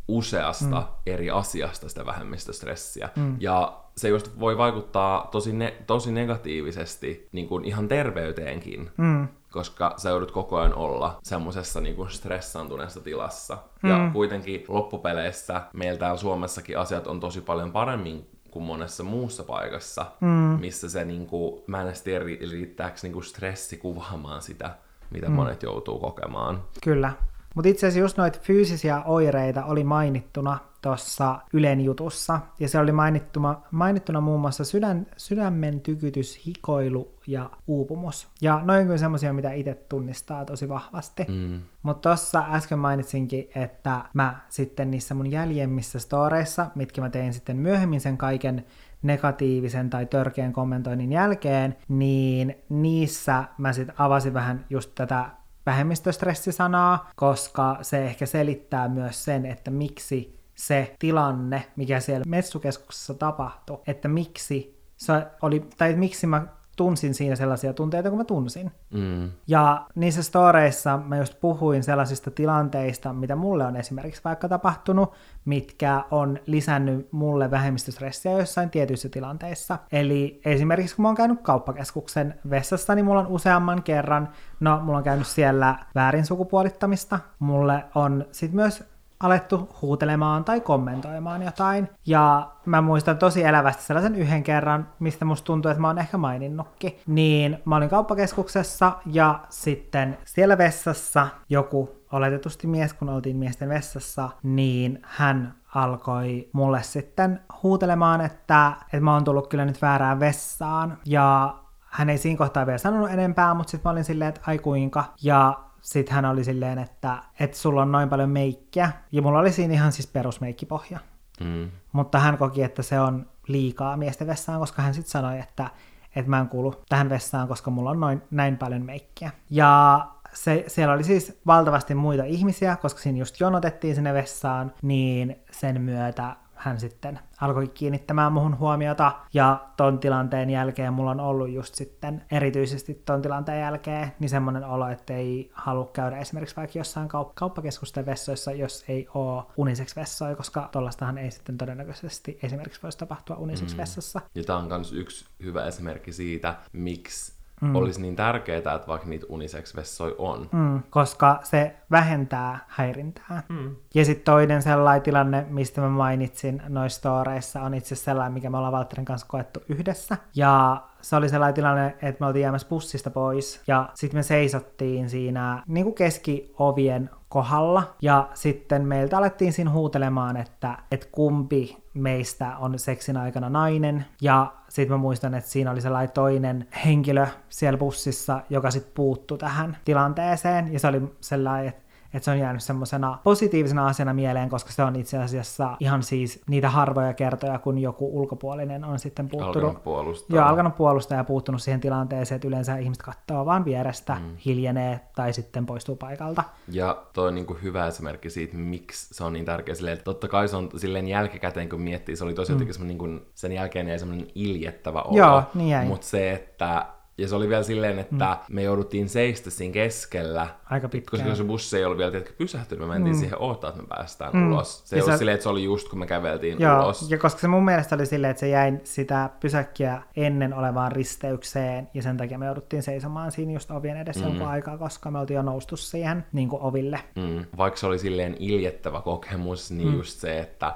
useasta mm. eri asiasta sitä vähemmistöstressiä. Mm. Ja se just voi vaikuttaa tosi, ne, tosi negatiivisesti niin kuin ihan terveyteenkin, mm. koska sä joudut koko ajan olla semmoisessa niin kuin stressantuneessa tilassa. Mm. Ja kuitenkin loppupeleissä meillä täällä Suomessakin asiat on tosi paljon paremmin kuin monessa muussa paikassa, mm. missä se, niin kuin, mä en edes tiedä, riittääkö niin kuin stressi kuvaamaan sitä, mitä mm. monet joutuu kokemaan. Kyllä. Mutta itse asiassa just noita fyysisiä oireita oli mainittuna tuossa Ylen jutussa, ja se oli mainittuna, mainittuna muun muassa sydän, sydämen tykytys, hikoilu ja uupumus. Ja noin kyllä semmoisia, mitä itse tunnistaa tosi vahvasti. Mm. Mutta tuossa äsken mainitsinkin, että mä sitten niissä mun jäljemmissä storeissa, mitkä mä tein sitten myöhemmin sen kaiken negatiivisen tai törkeän kommentoinnin jälkeen, niin niissä mä sitten avasin vähän just tätä vähemmistöstressisanaa, koska se ehkä selittää myös sen, että miksi se tilanne, mikä siellä messukeskuksessa tapahtui, että miksi se oli, tai miksi mä tunsin siinä sellaisia tunteita, kun mä tunsin. Mm. Ja niissä storeissa mä just puhuin sellaisista tilanteista, mitä mulle on esimerkiksi vaikka tapahtunut, mitkä on lisännyt mulle vähemmistöstressiä joissain tietyissä tilanteissa. Eli esimerkiksi kun mä oon käynyt kauppakeskuksen vessassa, niin mulla on useamman kerran, no mulla on käynyt siellä väärin sukupuolittamista, mulle on sit myös alettu huutelemaan tai kommentoimaan jotain. Ja mä muistan tosi elävästi sellaisen yhden kerran, mistä musta tuntuu, että mä oon ehkä maininnutkin. Niin mä olin kauppakeskuksessa ja sitten siellä vessassa joku oletetusti mies, kun oltiin miesten vessassa, niin hän alkoi mulle sitten huutelemaan, että, että mä oon tullut kyllä nyt väärään vessaan. Ja hän ei siinä kohtaa vielä sanonut enempää, mutta sitten mä olin silleen, että ai kuinka. Ja sitten hän oli silleen, että, että sulla on noin paljon meikkiä. Ja mulla oli siinä ihan siis perusmeikkipohja. Mm. Mutta hän koki, että se on liikaa miesten vessaan, koska hän sitten sanoi, että, että mä en kuulu tähän vessaan, koska mulla on noin, näin paljon meikkiä. Ja se, siellä oli siis valtavasti muita ihmisiä, koska siinä just jonotettiin sinne vessaan, niin sen myötä hän sitten alkoi kiinnittämään muhun huomiota, ja ton tilanteen jälkeen mulla on ollut just sitten, erityisesti ton tilanteen jälkeen, niin semmoinen olo, että ei halua käydä esimerkiksi vaikka jossain kaup- kauppakeskusten vessoissa, jos ei ole unisex vessoja, koska tollastahan ei sitten todennäköisesti esimerkiksi voisi tapahtua unisex mm. vessassa. Ja tämä on myös yksi hyvä esimerkki siitä, miksi mm. olisi niin tärkeää, että vaikka niitä unisex-vessoja on. Mm, koska se vähentää häirintää. Mm. Ja sitten toinen sellainen tilanne, mistä mä mainitsin noissa storeissa, on itse sellainen, mikä me ollaan Valtterin kanssa koettu yhdessä. Ja se oli sellainen tilanne, että me oltiin jäämässä bussista pois, ja sitten me seisottiin siinä niin kuin keskiovien kohdalla, ja sitten meiltä alettiin siinä huutelemaan, että, että kumpi meistä on seksin aikana nainen, ja sitten mä muistan, että siinä oli sellainen toinen henkilö siellä bussissa, joka sitten puuttu tähän tilanteeseen, ja se oli sellainen, että että se on jäänyt semmoisena positiivisena asiana mieleen, koska se on itse asiassa ihan siis niitä harvoja kertoja, kun joku ulkopuolinen on sitten puuttunut. Alkanut puolustaa. Joo, alkanut puolustaa ja puuttunut siihen tilanteeseen, että yleensä ihmiset katsoo vaan vierestä, mm. hiljenee tai sitten poistuu paikalta. Ja toi on niin kuin hyvä esimerkki siitä, miksi se on niin tärkeä silleen, että totta kai se on silleen jälkikäteen, kun miettii, se oli tosi mm. jotenkin niin kuin, sen jälkeen jäi semmoinen iljettävä olo. Joo, niin jäi. Mutta se, että ja se oli vielä silleen, että mm. me jouduttiin seistä siinä keskellä. Aika pitkään. Koska se bussi ei ollut vielä tietysti pysähtynyt, me mentiin mm. siihen odottaa, että me päästään mm. ulos. Se ei ollut silleen, että se oli just kun me käveltiin Joo, ulos. ja koska se mun mielestä oli silleen, että se jäi sitä pysäkkiä ennen olevaan risteykseen, ja sen takia me jouduttiin seisomaan siinä just ovien edessä mm. jonkun aikaa, koska me oltiin jo noustu siihen niin kuin oville. Mm. Vaikka se oli silleen iljettävä kokemus, niin mm. just se, että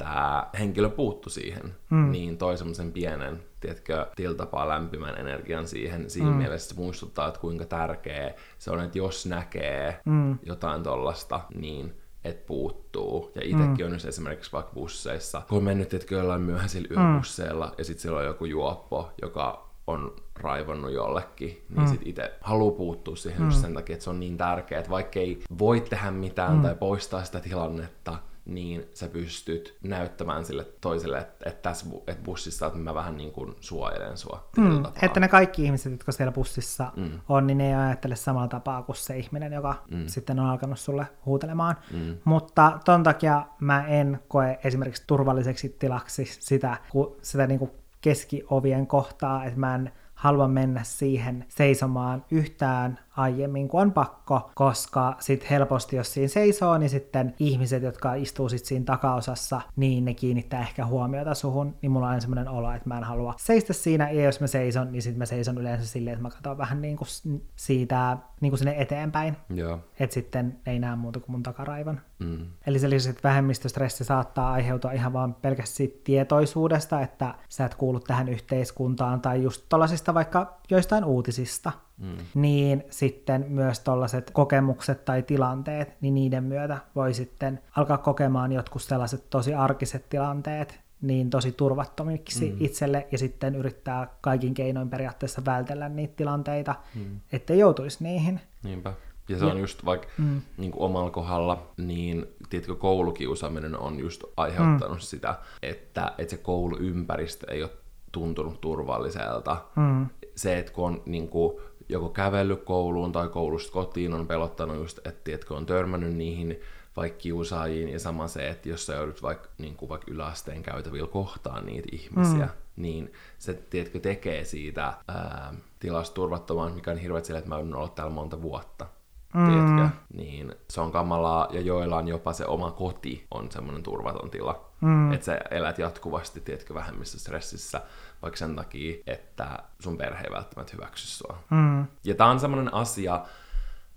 tämä henkilö puuttu siihen, mm. niin toi semmoisen pienen, tiedätkö, tiltapaa lämpimän energian siihen. Siinä mm. mielessä se muistuttaa, että kuinka tärkeä se on, että jos näkee mm. jotain tollasta, niin että puuttuu. Ja itsekin mm. on esimerkiksi vaikka busseissa, kun on mennyt tietkö jollain myöhäisillä mm. yöbusseilla, mm. ja sitten siellä on joku juoppo, joka on raivonnut jollekin, niin mm. sit itse haluaa puuttua siihen mm. sen takia, että se on niin tärkeää, että vaikka ei voi tehdä mitään mm. tai poistaa sitä tilannetta, niin sä pystyt näyttämään sille toiselle, että, että tässä että bussissa että mä vähän niin kuin suojelen sua. Mm, että ne kaikki ihmiset, jotka siellä bussissa mm. on, niin ne ei ajattele samalla tapaa kuin se ihminen, joka mm. sitten on alkanut sulle huutelemaan. Mm. Mutta ton takia mä en koe esimerkiksi turvalliseksi tilaksi sitä, sitä niin kuin keskiovien kohtaa, että mä en halua mennä siihen seisomaan yhtään aiemmin kuin on pakko, koska sitten helposti, jos siinä seisoo, niin sitten ihmiset, jotka istuu sitten siinä takaosassa, niin ne kiinnittää ehkä huomiota suhun, niin mulla on semmoinen olo, että mä en halua seistä siinä, ja jos mä seison, niin sitten mä seison yleensä silleen, että mä katson vähän niin kuin siitä niin kuin sinne eteenpäin. Joo. Että sitten ei näe muuta kuin mun takaraivan. Mm. Eli se lisäksi, että vähemmistöstressi saattaa aiheutua ihan vaan pelkästään siitä tietoisuudesta, että sä et kuulu tähän yhteiskuntaan, tai just tollasista vaikka joistain uutisista, mm. niin sitten myös tällaiset kokemukset tai tilanteet, niin niiden myötä voi sitten alkaa kokemaan jotkut sellaiset tosi arkiset tilanteet, niin tosi turvattomiksi mm. itselle ja sitten yrittää kaikin keinoin periaatteessa vältellä niitä tilanteita, mm. ettei joutuisi niihin. Niinpä. Ja se ja, on just vaikka mm. niin omalla kohdalla, niin tiedätkö, koulukiusaaminen on just aiheuttanut mm. sitä, että, että se kouluympäristö ei ole tuntunut turvalliselta. Mm. Se, että kun on niin kuin, joko kävellyt kouluun tai koulusta kotiin, on pelottanut just, että tiedätkö, on törmännyt niihin vaikka kiusaajiin, ja sama se, että jos sä joudut vaikka, niin kuin vaikka yläasteen käytävillä kohtaan niitä ihmisiä, mm. niin se, tiedätkö, tekee siitä ää, tilasta turvattoman, mikä on hirveä sille, että mä oon ollut täällä monta vuotta. Mm. Tiedätkö? Niin se on kamalaa, ja joillain jopa se oma koti on semmoinen turvaton tila. Mm. Että sä elät jatkuvasti, tiedätkö, vähemmissä stressissä, vaikka sen takia, että sun perhe ei välttämättä hyväksy sua. Mm. Ja tää on semmoinen asia,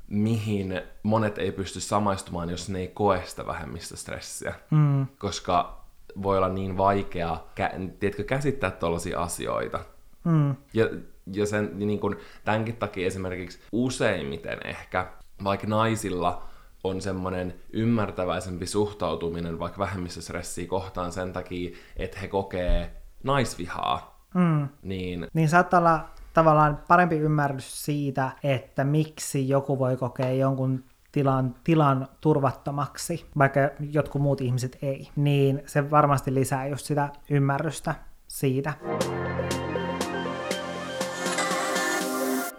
mihin monet ei pysty samaistumaan, jos ne ei koe sitä vähemmistöstressiä. Mm. Koska voi olla niin vaikea kä- tiedätkö, käsittää tällaisia asioita. Mm. Ja, ja sen, niin kun, tämänkin takia esimerkiksi useimmiten ehkä, vaikka naisilla on semmoinen ymmärtäväisempi suhtautuminen vaikka vähemmistöstressiä kohtaan sen takia, että he kokee naisvihaa. Mm. Niin, niin saattaa olla tavallaan parempi ymmärrys siitä, että miksi joku voi kokea jonkun tilan, tilan turvattomaksi, vaikka jotkut muut ihmiset ei, niin se varmasti lisää just sitä ymmärrystä siitä.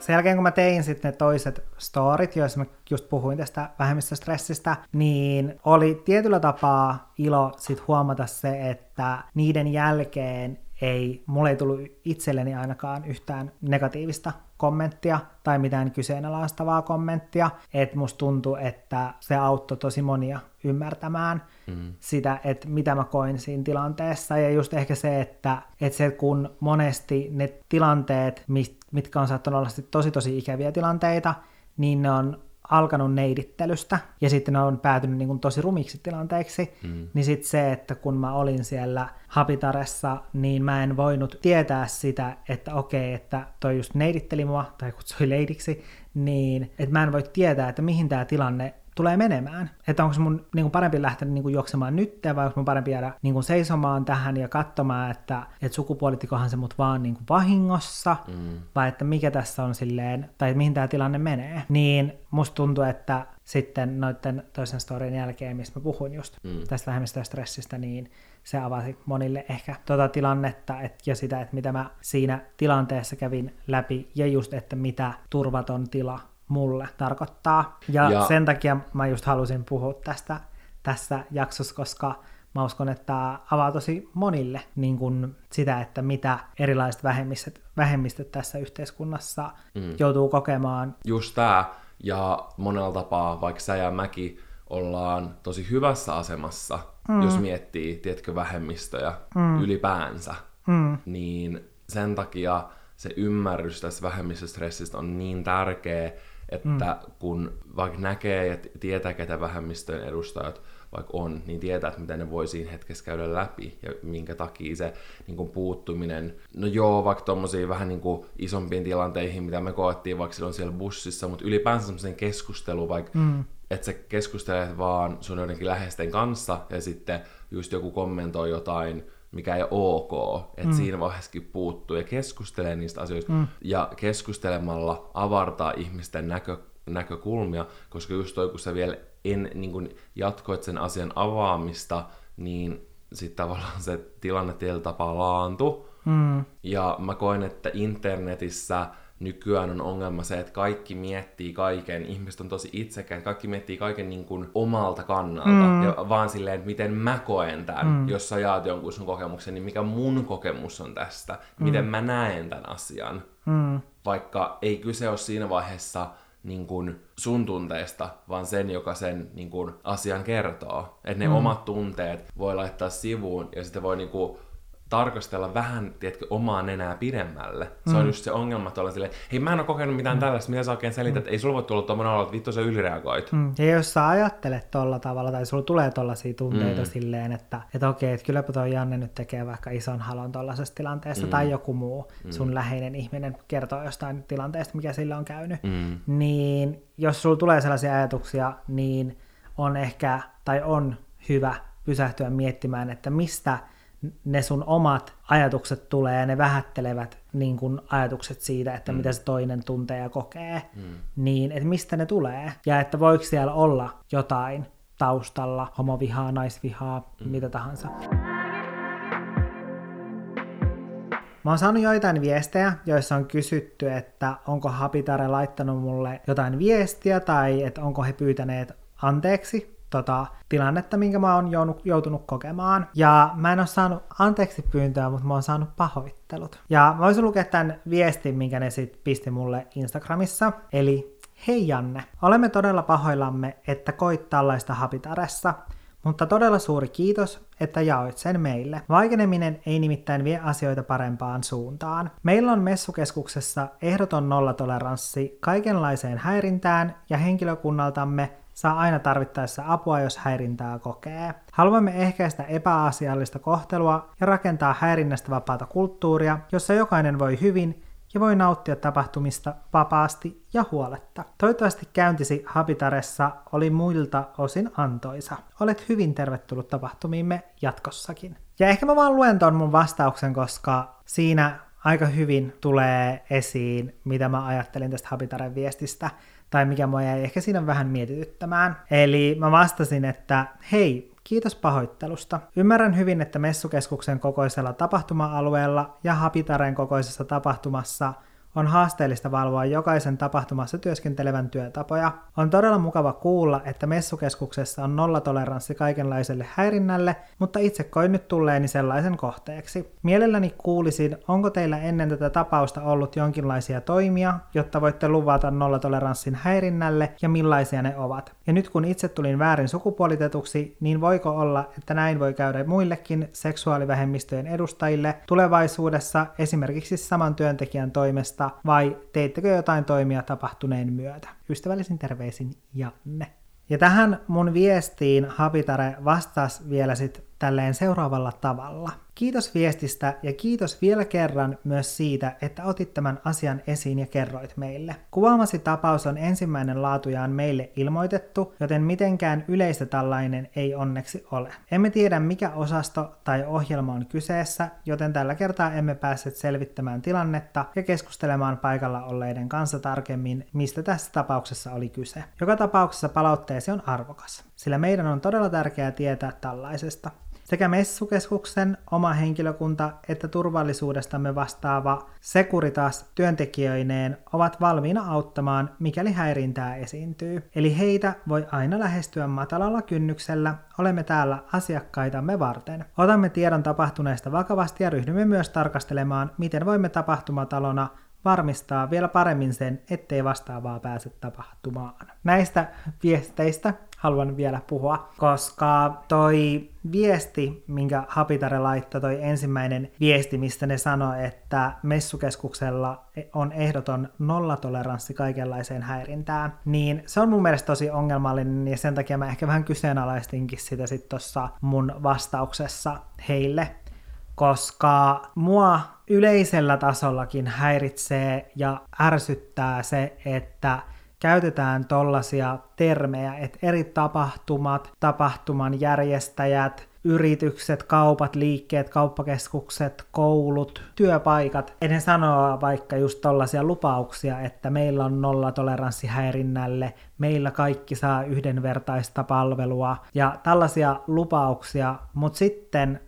Sen jälkeen kun mä tein sitten ne toiset storit, joissa mä just puhuin tästä vähemmistöstressistä, niin oli tietyllä tapaa ilo sit huomata se, että niiden jälkeen ei, mulle ei tullut itselleni ainakaan yhtään negatiivista kommenttia tai mitään kyseenalaistavaa kommenttia, että musta tuntui, että se auttoi tosi monia ymmärtämään mm. sitä, että mitä mä koin siinä tilanteessa, ja just ehkä se, että, että se kun monesti ne tilanteet, mitkä on saattanut olla tosi tosi ikäviä tilanteita, niin ne on alkanut neidittelystä ja sitten ne on päätynyt niin kuin tosi rumiksi tilanteiksi, mm. niin sitten se, että kun mä olin siellä Habitaressa, niin mä en voinut tietää sitä, että okei, että toi just neiditteli mua tai kutsui leidiksi, niin että mä en voi tietää, että mihin tämä tilanne tulee menemään. Että onko mun niin kuin parempi lähteä niin kuin juoksemaan nyt, vai onko mun parempi jäädä niin kuin seisomaan tähän ja katsomaan, että, että sukupuolitikohan se mut vaan niin kuin vahingossa, mm. vai että mikä tässä on silleen, tai mihin tämä tilanne menee. Niin musta tuntuu, että sitten noiden toisen storin jälkeen, mistä mä puhun just mm. tästä vähemmistöstressistä, niin se avasi monille ehkä tuota tilannetta et, ja sitä, että mitä mä siinä tilanteessa kävin läpi ja just, että mitä turvaton tila mulle tarkoittaa. Ja, ja sen takia mä just halusin puhua tästä tässä jaksossa, koska mä uskon, että tämä avaa tosi monille niin kun sitä, että mitä erilaiset vähemmistöt, vähemmistöt tässä yhteiskunnassa mm. joutuu kokemaan. Just tämä, ja monella tapaa, vaikka sä ja mäkin ollaan tosi hyvässä asemassa, mm. jos miettii, tiedätkö, vähemmistöjä mm. ylipäänsä, mm. niin sen takia se ymmärrys tästä vähemmistöstressistä on niin tärkeä, että mm. kun vaikka näkee ja tietää, ketä vähemmistöjen edustajat vaikka on, niin tietää, että miten ne voi siinä hetkessä käydä läpi ja minkä takia se niin kuin puuttuminen, no joo, vaikka tuommoisiin vähän niin kuin isompiin tilanteihin, mitä me koettiin vaikka silloin siellä bussissa, mutta ylipäänsä semmoisen keskustelu, vaikka mm. että sä keskustelet vaan sun joidenkin läheisten kanssa ja sitten just joku kommentoi jotain mikä ei ole ok, että mm. siinä vaiheessakin puuttuu ja keskustelee niistä asioista mm. ja keskustelemalla avartaa ihmisten näkö, näkökulmia, koska just toi, kun sä vielä en, niin kun jatkoit sen asian avaamista, niin sitten tavallaan se tilanne tietyllä tapaa laantui. Mm. Ja mä koen, että internetissä nykyään on ongelma se, että kaikki miettii kaiken, ihmiset on tosi itsekään, kaikki miettii kaiken niin kuin omalta kannalta, mm. ja vaan silleen, että miten mä koen tämän, mm. jos sä jaat jonkun sun kokemuksen, niin mikä mun kokemus on tästä, mm. miten mä näen tämän asian. Mm. Vaikka ei kyse ole siinä vaiheessa niin kuin sun tunteista, vaan sen, joka sen niin kuin, asian kertoo. Että ne mm. omat tunteet voi laittaa sivuun ja sitten voi niin kuin, tarkastella vähän, tiedätkö, omaa nenää pidemmälle. Se mm. on just se ongelma, että olla silleen, hei mä en ole kokenut mitään mm. tällaista, mitä sä oikein selität, mm. ei sulla voi tulla tuommoinen olo, että vittu sä ylireagoit. Mm. Ja jos sä ajattelet tolla tavalla, tai sulla tulee tollaisia tunteita mm. silleen, että, että okei, että kylläpä toi Janne nyt tekee vaikka ison halon tollaisesta tilanteesta, mm. tai joku muu mm. sun läheinen ihminen kertoo jostain tilanteesta, mikä sillä on käynyt, mm. niin jos sulla tulee sellaisia ajatuksia, niin on ehkä, tai on hyvä pysähtyä miettimään, että mistä ne sun omat ajatukset tulee ja ne vähättelevät niin kun ajatukset siitä, että mm. mitä se toinen tuntee ja kokee, mm. niin että mistä ne tulee ja että voiko siellä olla jotain taustalla, homovihaa, naisvihaa, mm. mitä tahansa. Mä oon saanut joitain viestejä, joissa on kysytty, että onko Habitare laittanut mulle jotain viestiä tai että onko he pyytäneet anteeksi tota, tilannetta, minkä mä oon joutunut kokemaan. Ja mä en ole saanut anteeksi pyyntöä, mutta mä oon saanut pahoittelut. Ja mä voisin lukea tämän viestin, minkä ne sit pisti mulle Instagramissa. Eli Hei Janne, olemme todella pahoillamme, että koit tällaista habitaressa, mutta todella suuri kiitos, että jaoit sen meille. Vaikeneminen ei nimittäin vie asioita parempaan suuntaan. Meillä on messukeskuksessa ehdoton nollatoleranssi kaikenlaiseen häirintään ja henkilökunnaltamme saa aina tarvittaessa apua, jos häirintää kokee. Haluamme ehkäistä epäasiallista kohtelua ja rakentaa häirinnästä vapaata kulttuuria, jossa jokainen voi hyvin ja voi nauttia tapahtumista vapaasti ja huoletta. Toivottavasti käyntisi Habitaressa oli muilta osin antoisa. Olet hyvin tervetullut tapahtumiimme jatkossakin. Ja ehkä mä vaan luen ton mun vastauksen, koska siinä aika hyvin tulee esiin, mitä mä ajattelin tästä Habitaren viestistä, tai mikä mua jäi ehkä siinä vähän mietityttämään. Eli mä vastasin, että hei, Kiitos pahoittelusta. Ymmärrän hyvin, että messukeskuksen kokoisella tapahtuma-alueella ja Habitaren kokoisessa tapahtumassa on haasteellista valvoa jokaisen tapahtumassa työskentelevän työtapoja. On todella mukava kuulla, että messukeskuksessa on nollatoleranssi kaikenlaiselle häirinnälle, mutta itse koin nyt tulleeni sellaisen kohteeksi. Mielelläni kuulisin, onko teillä ennen tätä tapausta ollut jonkinlaisia toimia, jotta voitte luvata nollatoleranssin häirinnälle ja millaisia ne ovat. Ja nyt kun itse tulin väärin sukupuolitetuksi, niin voiko olla, että näin voi käydä muillekin seksuaalivähemmistöjen edustajille tulevaisuudessa esimerkiksi saman työntekijän toimesta vasta vai teittekö jotain toimia tapahtuneen myötä? Ystävällisin terveisin Janne. Ja tähän mun viestiin Habitare vastasi vielä sitten tälleen seuraavalla tavalla. Kiitos viestistä ja kiitos vielä kerran myös siitä, että otit tämän asian esiin ja kerroit meille. Kuvaamasi tapaus on ensimmäinen laatujaan meille ilmoitettu, joten mitenkään yleistä tällainen ei onneksi ole. Emme tiedä mikä osasto tai ohjelma on kyseessä, joten tällä kertaa emme päässeet selvittämään tilannetta ja keskustelemaan paikalla olleiden kanssa tarkemmin, mistä tässä tapauksessa oli kyse. Joka tapauksessa palautteesi on arvokas, sillä meidän on todella tärkeää tietää tällaisesta. Sekä messukeskuksen oma henkilökunta että turvallisuudestamme vastaava Securitas työntekijöineen ovat valmiina auttamaan, mikäli häirintää esiintyy. Eli heitä voi aina lähestyä matalalla kynnyksellä, olemme täällä asiakkaitamme varten. Otamme tiedon tapahtuneesta vakavasti ja ryhdymme myös tarkastelemaan, miten voimme tapahtumatalona varmistaa vielä paremmin sen, ettei vastaavaa pääse tapahtumaan. Näistä viesteistä haluan vielä puhua, koska toi viesti, minkä Hapitare laittoi, toi ensimmäinen viesti, mistä ne sanoi, että messukeskuksella on ehdoton nollatoleranssi kaikenlaiseen häirintään, niin se on mun mielestä tosi ongelmallinen ja sen takia mä ehkä vähän kyseenalaistinkin sitä sitten tuossa mun vastauksessa heille, koska mua yleisellä tasollakin häiritsee ja ärsyttää se, että käytetään tollaisia termejä, että eri tapahtumat, tapahtuman järjestäjät, yritykset, kaupat, liikkeet, kauppakeskukset, koulut, työpaikat, ennen sanoa vaikka just tollaisia lupauksia, että meillä on nolla toleranssi häirinnälle, meillä kaikki saa yhdenvertaista palvelua ja tällaisia lupauksia, mutta sitten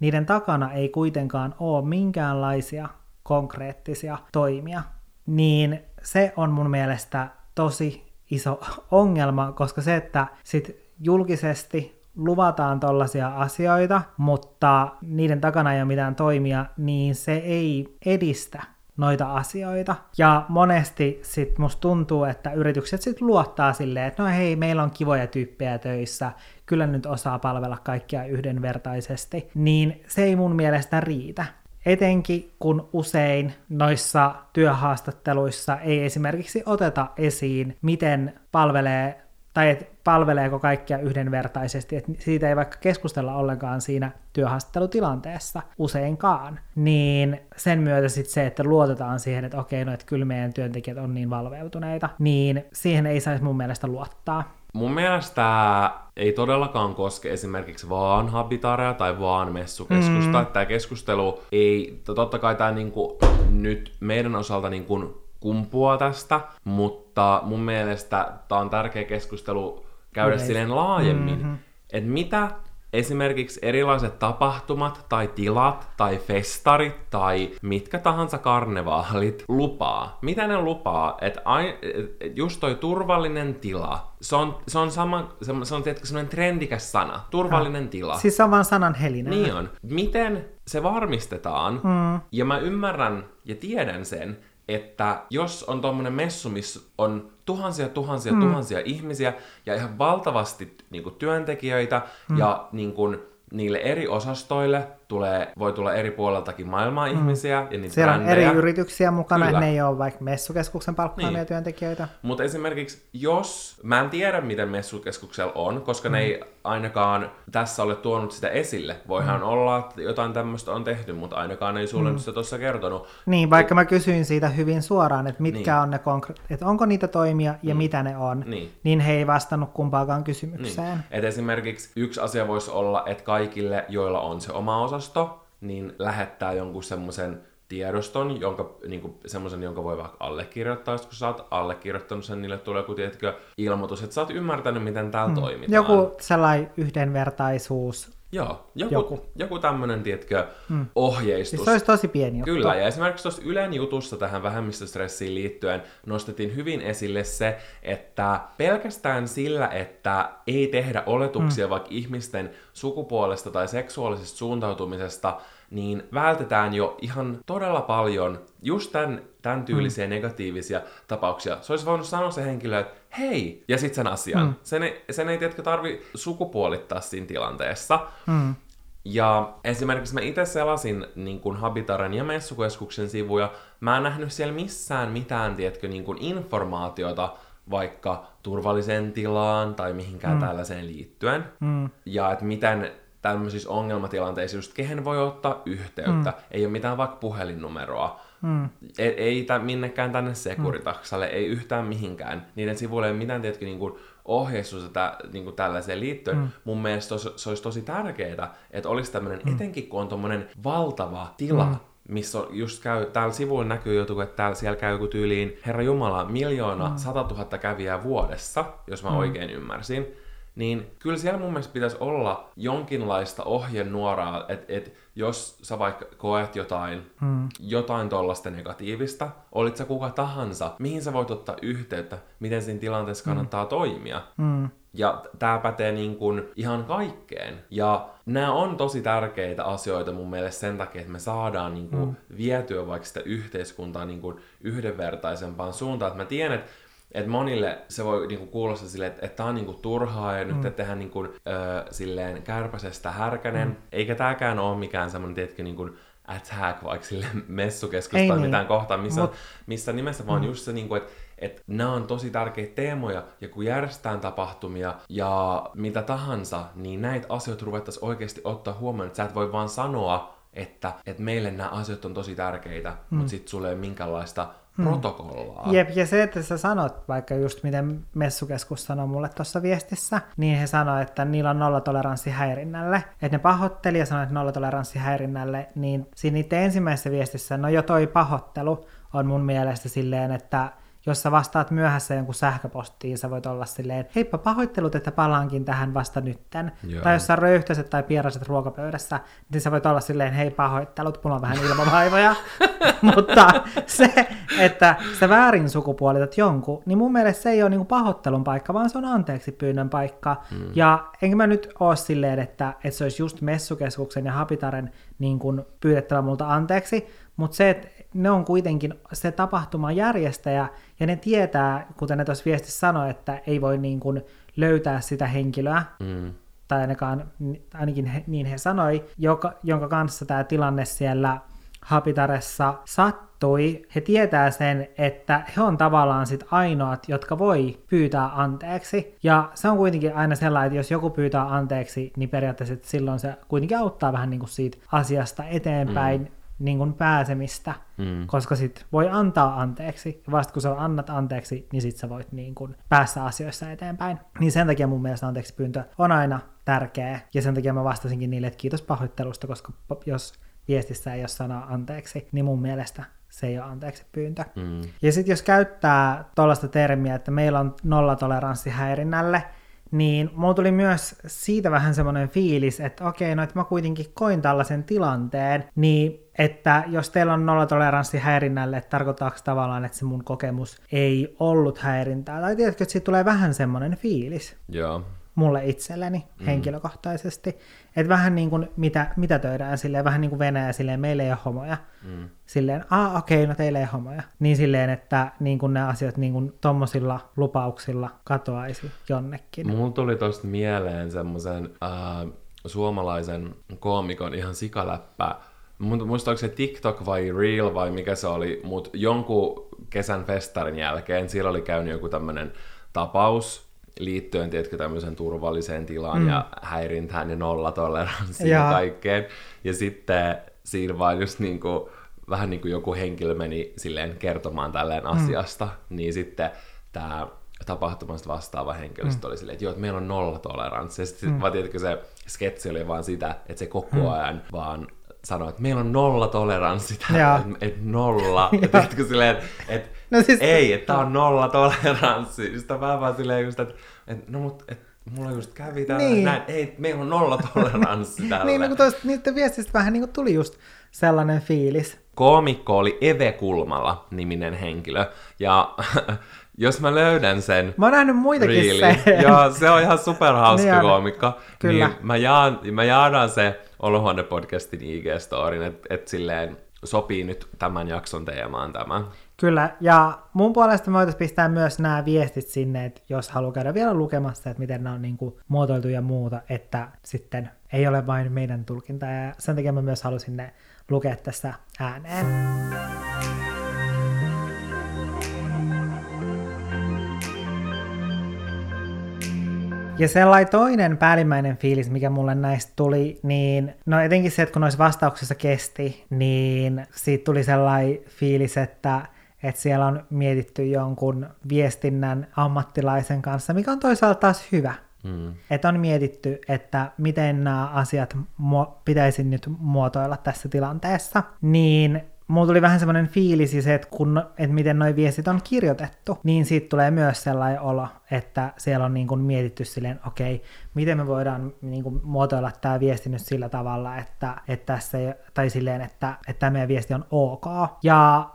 niiden takana ei kuitenkaan ole minkäänlaisia konkreettisia toimia, niin se on mun mielestä tosi iso ongelma, koska se, että sit julkisesti luvataan tollaisia asioita, mutta niiden takana ei ole mitään toimia, niin se ei edistä noita asioita. Ja monesti sit musta tuntuu, että yritykset sit luottaa silleen, että no hei, meillä on kivoja tyyppejä töissä, kyllä nyt osaa palvella kaikkia yhdenvertaisesti, niin se ei mun mielestä riitä. Etenkin kun usein noissa työhaastatteluissa ei esimerkiksi oteta esiin, miten palvelee tai että palveleeko kaikkia yhdenvertaisesti, että siitä ei vaikka keskustella ollenkaan siinä työhaastattelutilanteessa useinkaan, niin sen myötä sitten se, että luotetaan siihen, että okei, no että kyllä meidän työntekijät on niin valveutuneita, niin siihen ei saisi mun mielestä luottaa. Mun mielestä ei todellakaan koske esimerkiksi vaan Habitarea tai vaan messukeskusta. Mm. Tämä keskustelu ei, totta kai tämä niinku nyt meidän osalta niinku kumpua tästä, mutta mun mielestä tämä on tärkeä keskustelu käydä okay. silleen laajemmin, mm-hmm. että mitä esimerkiksi erilaiset tapahtumat tai tilat tai festarit tai mitkä tahansa karnevaalit lupaa. Mitä ne lupaa? Että just toi turvallinen tila, se on, se on sama, se on, se on tietysti semmoinen trendikäs sana, turvallinen tila. Siis se on vaan sanan helinä. Niin on. Miten se varmistetaan? Mm. Ja mä ymmärrän ja tiedän sen, että jos on tuommoinen messu, missä on tuhansia, tuhansia, mm. tuhansia ihmisiä ja ihan valtavasti niin kuin, työntekijöitä mm. ja niin kuin, niille eri osastoille tulee, voi tulla eri puoleltakin maailmaa mm. ihmisiä ja niitä Siellä brändejä. on eri yrityksiä mukana, Kyllä. ne ei ole vaikka messukeskuksen palkkaamia niin. työntekijöitä. Mutta esimerkiksi jos, mä en tiedä miten messukeskuksella on, koska mm. ne ei ainakaan tässä ole tuonut sitä esille. Voihan mm. olla, että jotain tämmöistä on tehty, mutta ainakaan ei sulle mm. sitä tuossa kertonut. Niin, vaikka mä kysyin siitä hyvin suoraan, että mitkä niin. on ne konkre- että onko niitä toimia ja mm. mitä ne on, niin. niin he ei vastannut kumpaakaan kysymykseen. Niin. Et esimerkiksi yksi asia voisi olla, että kaikille, joilla on se oma osasto, niin lähettää jonkun semmoisen tiedoston, jonka, niin kuin, semmoisen, jonka voi vaikka allekirjoittaa, kun sä oot allekirjoittanut sen, niille tulee joku tietkö, ilmoitus, että sä oot ymmärtänyt, miten täällä mm. toimitaan. Joku sellainen yhdenvertaisuus Joo, joku, joku. joku tämmöinen, tietkö, mm. ohjeistus. Siis se olisi tosi pieni juttu. Kyllä, ja esimerkiksi tuossa Ylen jutussa tähän vähemmistöstressiin liittyen nostettiin hyvin esille se, että pelkästään sillä, että ei tehdä oletuksia mm. vaikka ihmisten sukupuolesta tai seksuaalisesta suuntautumisesta, niin vältetään jo ihan todella paljon just tämän, tämän tyylisiä mm. negatiivisia tapauksia. Se olisi voinut sanoa se henkilö, että hei, ja sitten sen asian. Mm. Sen ei, sen ei tietkö tarvi sukupuolittaa siinä tilanteessa. Mm. Ja esimerkiksi mä itse selasin niin kuin Habitaren ja Messukeskuksen sivuja. Mä en nähnyt siellä missään mitään, tietkö, niin kuin informaatiota vaikka turvalliseen tilaan tai mihinkään mm. tällaiseen liittyen. Mm. Ja että miten tämmöisissä ongelmatilanteissa just kehen voi ottaa yhteyttä. Mm. Ei ole mitään vaikka puhelinnumeroa. Mm. Ei, ei tä, minnekään tänne Securitaksalle, mm. ei yhtään mihinkään. Niiden sivuille ei mitään tietenkin niin kuin ohjeistusta niin kuin tällaiseen liittyen. Mm. Mun mielestä tos, se olisi tosi tärkeää, että olisi tämmöinen, mm. etenkin kun on tommonen valtava tila, mm missä on just käy, täällä sivuilla näkyy joku, että täällä siellä käy joku tyyliin, Herra Jumala, miljoona, mm. sata tuhatta kävijää vuodessa, jos mä mm. oikein ymmärsin niin kyllä siellä mun mielestä pitäisi olla jonkinlaista ohjenuoraa, että et, jos sä vaikka koet jotain, hmm. jotain tollasta negatiivista, olit sä kuka tahansa, mihin sä voit ottaa yhteyttä, miten siinä tilanteessa hmm. kannattaa hmm. toimia. Hmm. Ja tämä pätee niin kuin ihan kaikkeen. Ja nämä on tosi tärkeitä asioita mun mielestä sen takia, että me saadaan niin kuin mm. vietyä vaikka sitä yhteiskuntaa niin kuin yhdenvertaisempaan suuntaan. Että mä tiedän, että et monille se voi niinku kuulostaa silleen, että, että tämä on niinku turhaa ja mm. nyt tehdään niinku, ö, silleen kärpäsestä härkänen. Mm. Eikä tämäkään ole mikään semmoinen, tietenkin niinku attack vaikka sille messukeskus tai niin. mitään kohtaa, missä, Mut... missä nimessä vaan mm. just se, niinku, että että nämä on tosi tärkeitä teemoja, ja kun järjestetään tapahtumia ja mitä tahansa, niin näitä asioita ruvettaisiin oikeasti ottaa huomioon, että sä et voi vaan sanoa, että, että meille nämä asiat on tosi tärkeitä, mm. mutta sitten sulle ei ole minkäänlaista Hmm. protokollaa. Jep, ja se, että sä sanot, vaikka just miten messukeskus sanoi mulle tuossa viestissä, niin he sanoi, että niillä on nollatoleranssi häirinnälle. Että ne pahoitteli ja sanoi, että nollatoleranssi häirinnälle, niin siinä niiden ensimmäisessä viestissä, no jo toi pahoittelu on mun mielestä silleen, että jos sä vastaat myöhässä jonkun sähköpostiin, sä voit olla silleen, heippa pahoittelut, että palaankin tähän vasta nytten. Joo. Tai jos sä röyhtäiset tai pieraset ruokapöydässä, niin sä voit olla silleen, hei pahoittelut, mulla on vähän ilmavaivoja. Mutta se, että sä väärin sukupuolitat jonkun, niin mun mielestä se ei ole niinku pahoittelun paikka, vaan se on anteeksi pyynnön paikka. Mm. Ja enkä mä nyt oo silleen, että, että se olisi just messukeskuksen ja Habitaren niin kuin pyydettävä multa anteeksi, mutta se, että ne on kuitenkin se tapahtuman järjestäjä, ja ne tietää, kuten ne tuossa viestissä sanoi, että ei voi niin kuin löytää sitä henkilöä, mm. tai ainakaan, ainakin he, niin he sanoi, joka, jonka kanssa tämä tilanne siellä Hapitaressa sattui, he tietää sen, että he on tavallaan sit ainoat, jotka voi pyytää anteeksi. Ja se on kuitenkin aina sellainen, että jos joku pyytää anteeksi, niin periaatteessa silloin se kuitenkin auttaa vähän niin kuin siitä asiasta eteenpäin. Mm niin kuin pääsemistä, mm. koska sit voi antaa anteeksi, ja vasta kun sä annat anteeksi, niin sit sä voit niin kuin päästä asioissa eteenpäin. Niin sen takia mun mielestä anteeksi pyyntö on aina tärkeä, ja sen takia mä vastasinkin niille, että kiitos pahoittelusta, koska jos viestissä ei ole sanaa anteeksi, niin mun mielestä se ei ole anteeksi pyyntö. Mm. Ja sitten jos käyttää tuollaista termiä, että meillä on nollatoleranssi häirinnälle, niin mulla tuli myös siitä vähän semmoinen fiilis, että okei, no että mä kuitenkin koin tällaisen tilanteen, niin että jos teillä on nollatoleranssi häirinnälle, että tarkoittaako tavallaan, että se mun kokemus ei ollut häirintää, tai tiedätkö, että siitä tulee vähän semmoinen fiilis Joo. Mulle itselleni mm. henkilökohtaisesti. Että vähän niin kuin mitä, mitä töidään silleen, vähän niin kuin Venäjä silleen, meillä ei ole homoja. Mm. Silleen, aa okei, okay, no teillä ei ole homoja. Niin silleen, että niin kuin ne asiat niin kuin tommosilla lupauksilla katoaisi jonnekin. Mulla tuli tosta mieleen semmoisen äh, suomalaisen koomikon ihan sikaläppä. Se TikTok vai Reel vai mikä se oli, mutta jonkun kesän festarin jälkeen siellä oli käynyt joku tämmöinen tapaus, liittyen, tiedätkö, tämmöisen turvalliseen tilaan mm. ja häirintään ja nollatoleranssiin ja. kaikkeen. Ja sitten siinä vaan just niin kuin, vähän niin kuin joku henkilö meni silleen kertomaan tälleen mm. asiasta, niin sitten tämä tapahtumasta vastaava henkilö mm. oli silleen, että joo, että meillä on nollatoleranssi. Ja sitten mm. vaan tiedätkö, se sketsi oli vaan sitä, että se koko mm. ajan vaan sanoi, että meillä on nolla toleranssi täällä, että et nolla. että silleen, että et, no siis... ei, että on nolla toleranssi. Sitten vähän vaan silleen just, että et, no mut, et, mulla just kävi täällä niin. näin, ei, meillä on nolla toleranssi täällä. niin, no kun toista, niiden viestistä vähän niin kuin tuli just sellainen fiilis. Koomikko oli Eve Kulmala niminen henkilö, ja jos mä löydän sen Mä oon nähnyt muitakin reelin, sen. Ja se on ihan superhauska niin koomikko. Kyllä. Niin mä, jaan, mä jaadan se Olohuone-podcastin IG-storin, että et silleen sopii nyt tämän jakson teemaan tämä. Kyllä, ja mun puolesta me voitaisiin pistää myös nämä viestit sinne, että jos haluaa käydä vielä lukemassa, että miten nämä on niin kuin muotoiltu ja muuta, että sitten ei ole vain meidän tulkinta, ja sen takia mä myös halusin ne lukea tässä ääneen. Ja sellainen toinen päällimmäinen fiilis, mikä mulle näistä tuli, niin no etenkin se, että kun noissa vastauksissa kesti, niin siitä tuli sellainen fiilis, että että siellä on mietitty jonkun viestinnän ammattilaisen kanssa, mikä on toisaalta taas hyvä. Mm. Että on mietitty, että miten nämä asiat mu- pitäisi nyt muotoilla tässä tilanteessa. Niin mulla tuli vähän semmoinen fiilis se, että, kun, että miten nuo viestit on kirjoitettu, niin siitä tulee myös sellainen olo, että siellä on niin kuin mietitty silleen, okei, okay, miten me voidaan niin kuin muotoilla tämä viesti nyt sillä tavalla, että, että tässä ei, tai silleen, että, että tämä meidän viesti on ok. Ja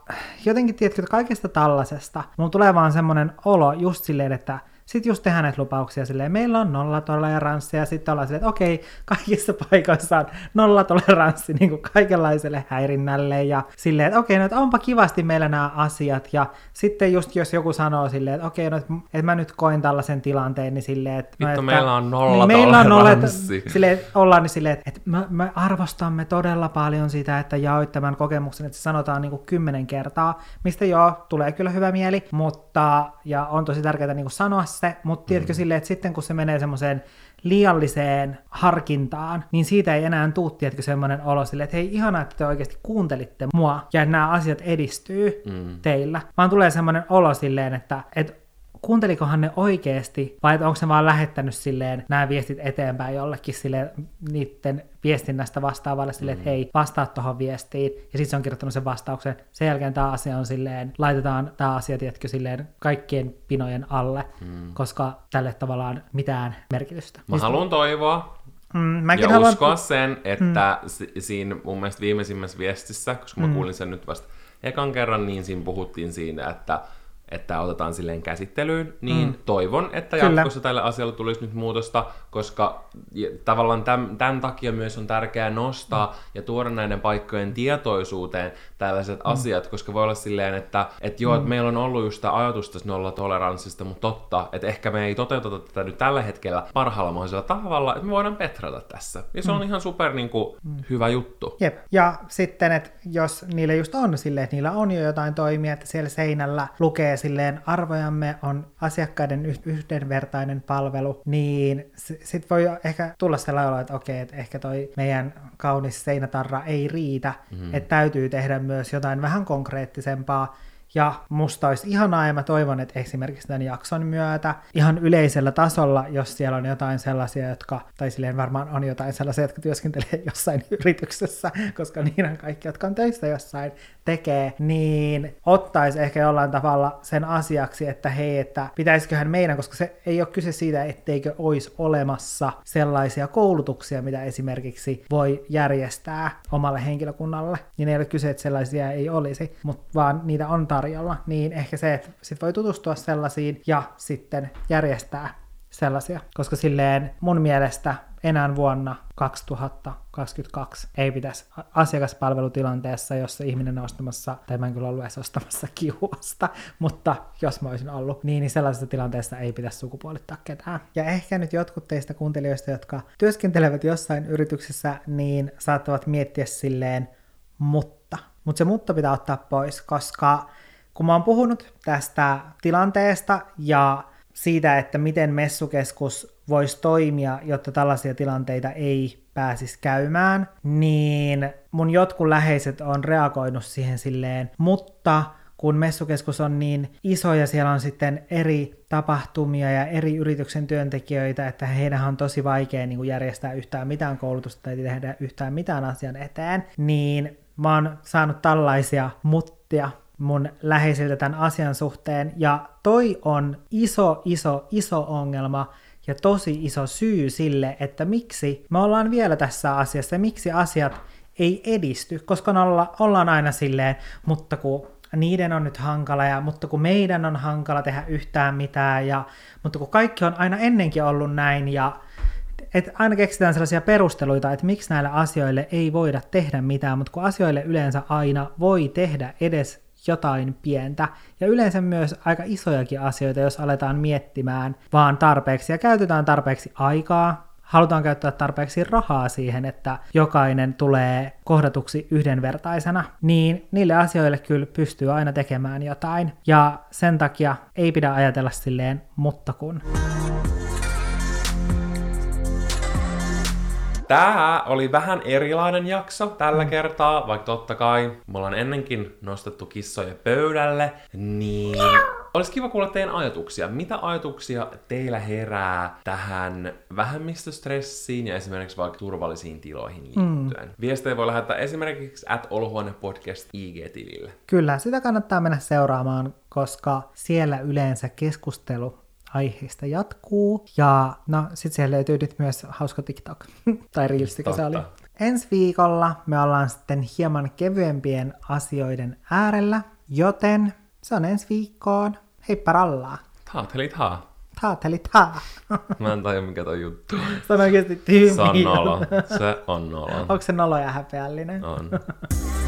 jotenkin, tiedätkö, kaikesta tällaisesta, mulla tulee vaan semmoinen olo just silleen, että sitten just tehdään näitä lupauksia silleen, meillä on nollatoleranssi, ja sitten ollaan silleen, että okei, kaikissa paikoissa on nollatoleranssi niin kuin kaikenlaiselle häirinnälle, ja silleen, että okei, no, että onpa kivasti meillä nämä asiat, ja sitten just jos joku sanoo silleen, että okei, no, että mä nyt koin tällaisen tilanteen, niin silleen, että... No, että, meillä on nollatoleranssi. Niin, meillä on nolla, silleen, ollaan niin silleen, että me, me arvostamme todella paljon sitä, että jaoit tämän kokemuksen, että se sanotaan niin kuin kymmenen kertaa, mistä joo, tulee kyllä hyvä mieli, mutta, ja on tosi tärkeää niin kuin sanoa se, mutta tiedätkö mm. silleen, että sitten kun se menee semmoiseen liialliseen harkintaan, niin siitä ei enää tuu, tiedätkö, semmoinen olo silleen, että hei, ihanaa, että te oikeasti kuuntelitte mua ja että nämä asiat edistyy mm. teillä, vaan tulee semmoinen olo silleen, että, että kuuntelikohan ne oikeasti, vai onko se vaan lähettänyt silleen nämä viestit eteenpäin jollekin silleen niiden viestinnästä vastaavalle silleen, mm. että hei, vastaa tuohon viestiin, ja sitten se on kirjoittanut sen vastauksen. Sen jälkeen tämä asia on silleen, laitetaan tämä asia, tiedätkö, silleen kaikkien pinojen alle, mm. koska tälle tavallaan mitään merkitystä. Mä haluan toivoa, Mm, mäkin ja haluan... uskoa sen, että mm. siinä mun mielestä viimeisimmässä viestissä, koska mä mm. kuulin sen nyt vasta ekan kerran, niin siinä puhuttiin siinä, että että otetaan silleen käsittelyyn, niin mm. toivon, että Kyllä. jatkossa tälle asialle tulisi nyt muutosta, koska tavallaan tämän, tämän takia myös on tärkeää nostaa mm. ja tuoda näiden paikkojen tietoisuuteen tällaiset mm. asiat, koska voi olla silleen, että, että joo, mm. että meillä on ollut just tämä ajatus tästä nollatoleranssista, mutta totta, että ehkä me ei toteuteta tätä nyt tällä hetkellä parhaalla mahdollisella tavalla, että me voidaan petrata tässä. Ja se mm. on ihan super niin kuin, mm. hyvä juttu. Jep. Ja sitten, että jos niille just on silleen, että niillä on jo jotain toimia, että siellä seinällä lukee silleen arvojamme on asiakkaiden yhdenvertainen palvelu, niin sit voi ehkä tulla sellainen olo, että okei, että ehkä toi meidän kaunis seinätarra ei riitä, mm-hmm. että täytyy tehdä myös jotain vähän konkreettisempaa, Ja musta olisi ihanaa, ja mä toivon, että esimerkiksi tämän jakson myötä ihan yleisellä tasolla, jos siellä on jotain sellaisia, jotka, tai silleen varmaan on jotain sellaisia, jotka työskentelee jossain yrityksessä, koska niin on kaikki, jotka on töissä jossain, tekee, niin ottaisi ehkä jollain tavalla sen asiaksi, että hei, että pitäisiköhän meidän, koska se ei ole kyse siitä, etteikö olisi olemassa sellaisia koulutuksia, mitä esimerkiksi voi järjestää omalle henkilökunnalle, niin ei ole kyse, että sellaisia ei olisi, mutta vaan niitä on niin ehkä se, että sit voi tutustua sellaisiin ja sitten järjestää sellaisia, koska silleen mun mielestä enää vuonna 2022 ei pitäisi asiakaspalvelutilanteessa, jossa ihminen on ostamassa, tai mä en kyllä ollut edes ostamassa kiuasta, mutta jos mä olisin ollut, niin, niin sellaisessa tilanteessa ei pitäisi sukupuolittaa ketään. Ja ehkä nyt jotkut teistä kuuntelijoista, jotka työskentelevät jossain yrityksessä, niin saattavat miettiä silleen, mutta. Mutta se mutta pitää ottaa pois, koska kun mä oon puhunut tästä tilanteesta ja siitä, että miten messukeskus voisi toimia, jotta tällaisia tilanteita ei pääsisi käymään, niin mun jotkut läheiset on reagoinut siihen silleen, mutta kun messukeskus on niin iso ja siellä on sitten eri tapahtumia ja eri yrityksen työntekijöitä, että heidän on tosi vaikea niin kuin järjestää yhtään mitään koulutusta tai tehdä yhtään mitään asian eteen, niin mä oon saanut tällaisia muttia mun läheisiltä tämän asian suhteen, ja toi on iso, iso, iso ongelma, ja tosi iso syy sille, että miksi me ollaan vielä tässä asiassa, ja miksi asiat ei edisty, koska olla, ollaan aina silleen, mutta kun niiden on nyt hankala, ja, mutta kun meidän on hankala tehdä yhtään mitään, ja, mutta kun kaikki on aina ennenkin ollut näin, ja et aina keksitään sellaisia perusteluita, että miksi näille asioille ei voida tehdä mitään, mutta kun asioille yleensä aina voi tehdä edes jotain pientä ja yleensä myös aika isojakin asioita, jos aletaan miettimään vaan tarpeeksi ja käytetään tarpeeksi aikaa, halutaan käyttää tarpeeksi rahaa siihen, että jokainen tulee kohdatuksi yhdenvertaisena, niin niille asioille kyllä pystyy aina tekemään jotain. Ja sen takia ei pidä ajatella silleen, mutta kun. Tää oli vähän erilainen jakso tällä mm. kertaa, vaikka totta kai me ollaan ennenkin nostettu kissoja pöydälle, niin olisi kiva kuulla teidän ajatuksia. Mitä ajatuksia teillä herää tähän vähemmistöstressiin ja esimerkiksi vaikka turvallisiin tiloihin mm. liittyen? Mm. Viestejä voi lähettää esimerkiksi at Podcast IG-tilille. Kyllä, sitä kannattaa mennä seuraamaan, koska siellä yleensä keskustelu aiheesta jatkuu. Ja no, sit siellä löytyy nyt myös hauska TikTok, tai Reels, se oli. Ensi viikolla me ollaan sitten hieman kevyempien asioiden äärellä, joten se on ensi viikkoon. Heippa rallaa! Taateli taa! Taateli taa! Mä en tajua mikä toi juttu Se on oikeasti tyhmiä. Se on nolo. Se on nolo. Onko se nolo ja häpeällinen? On.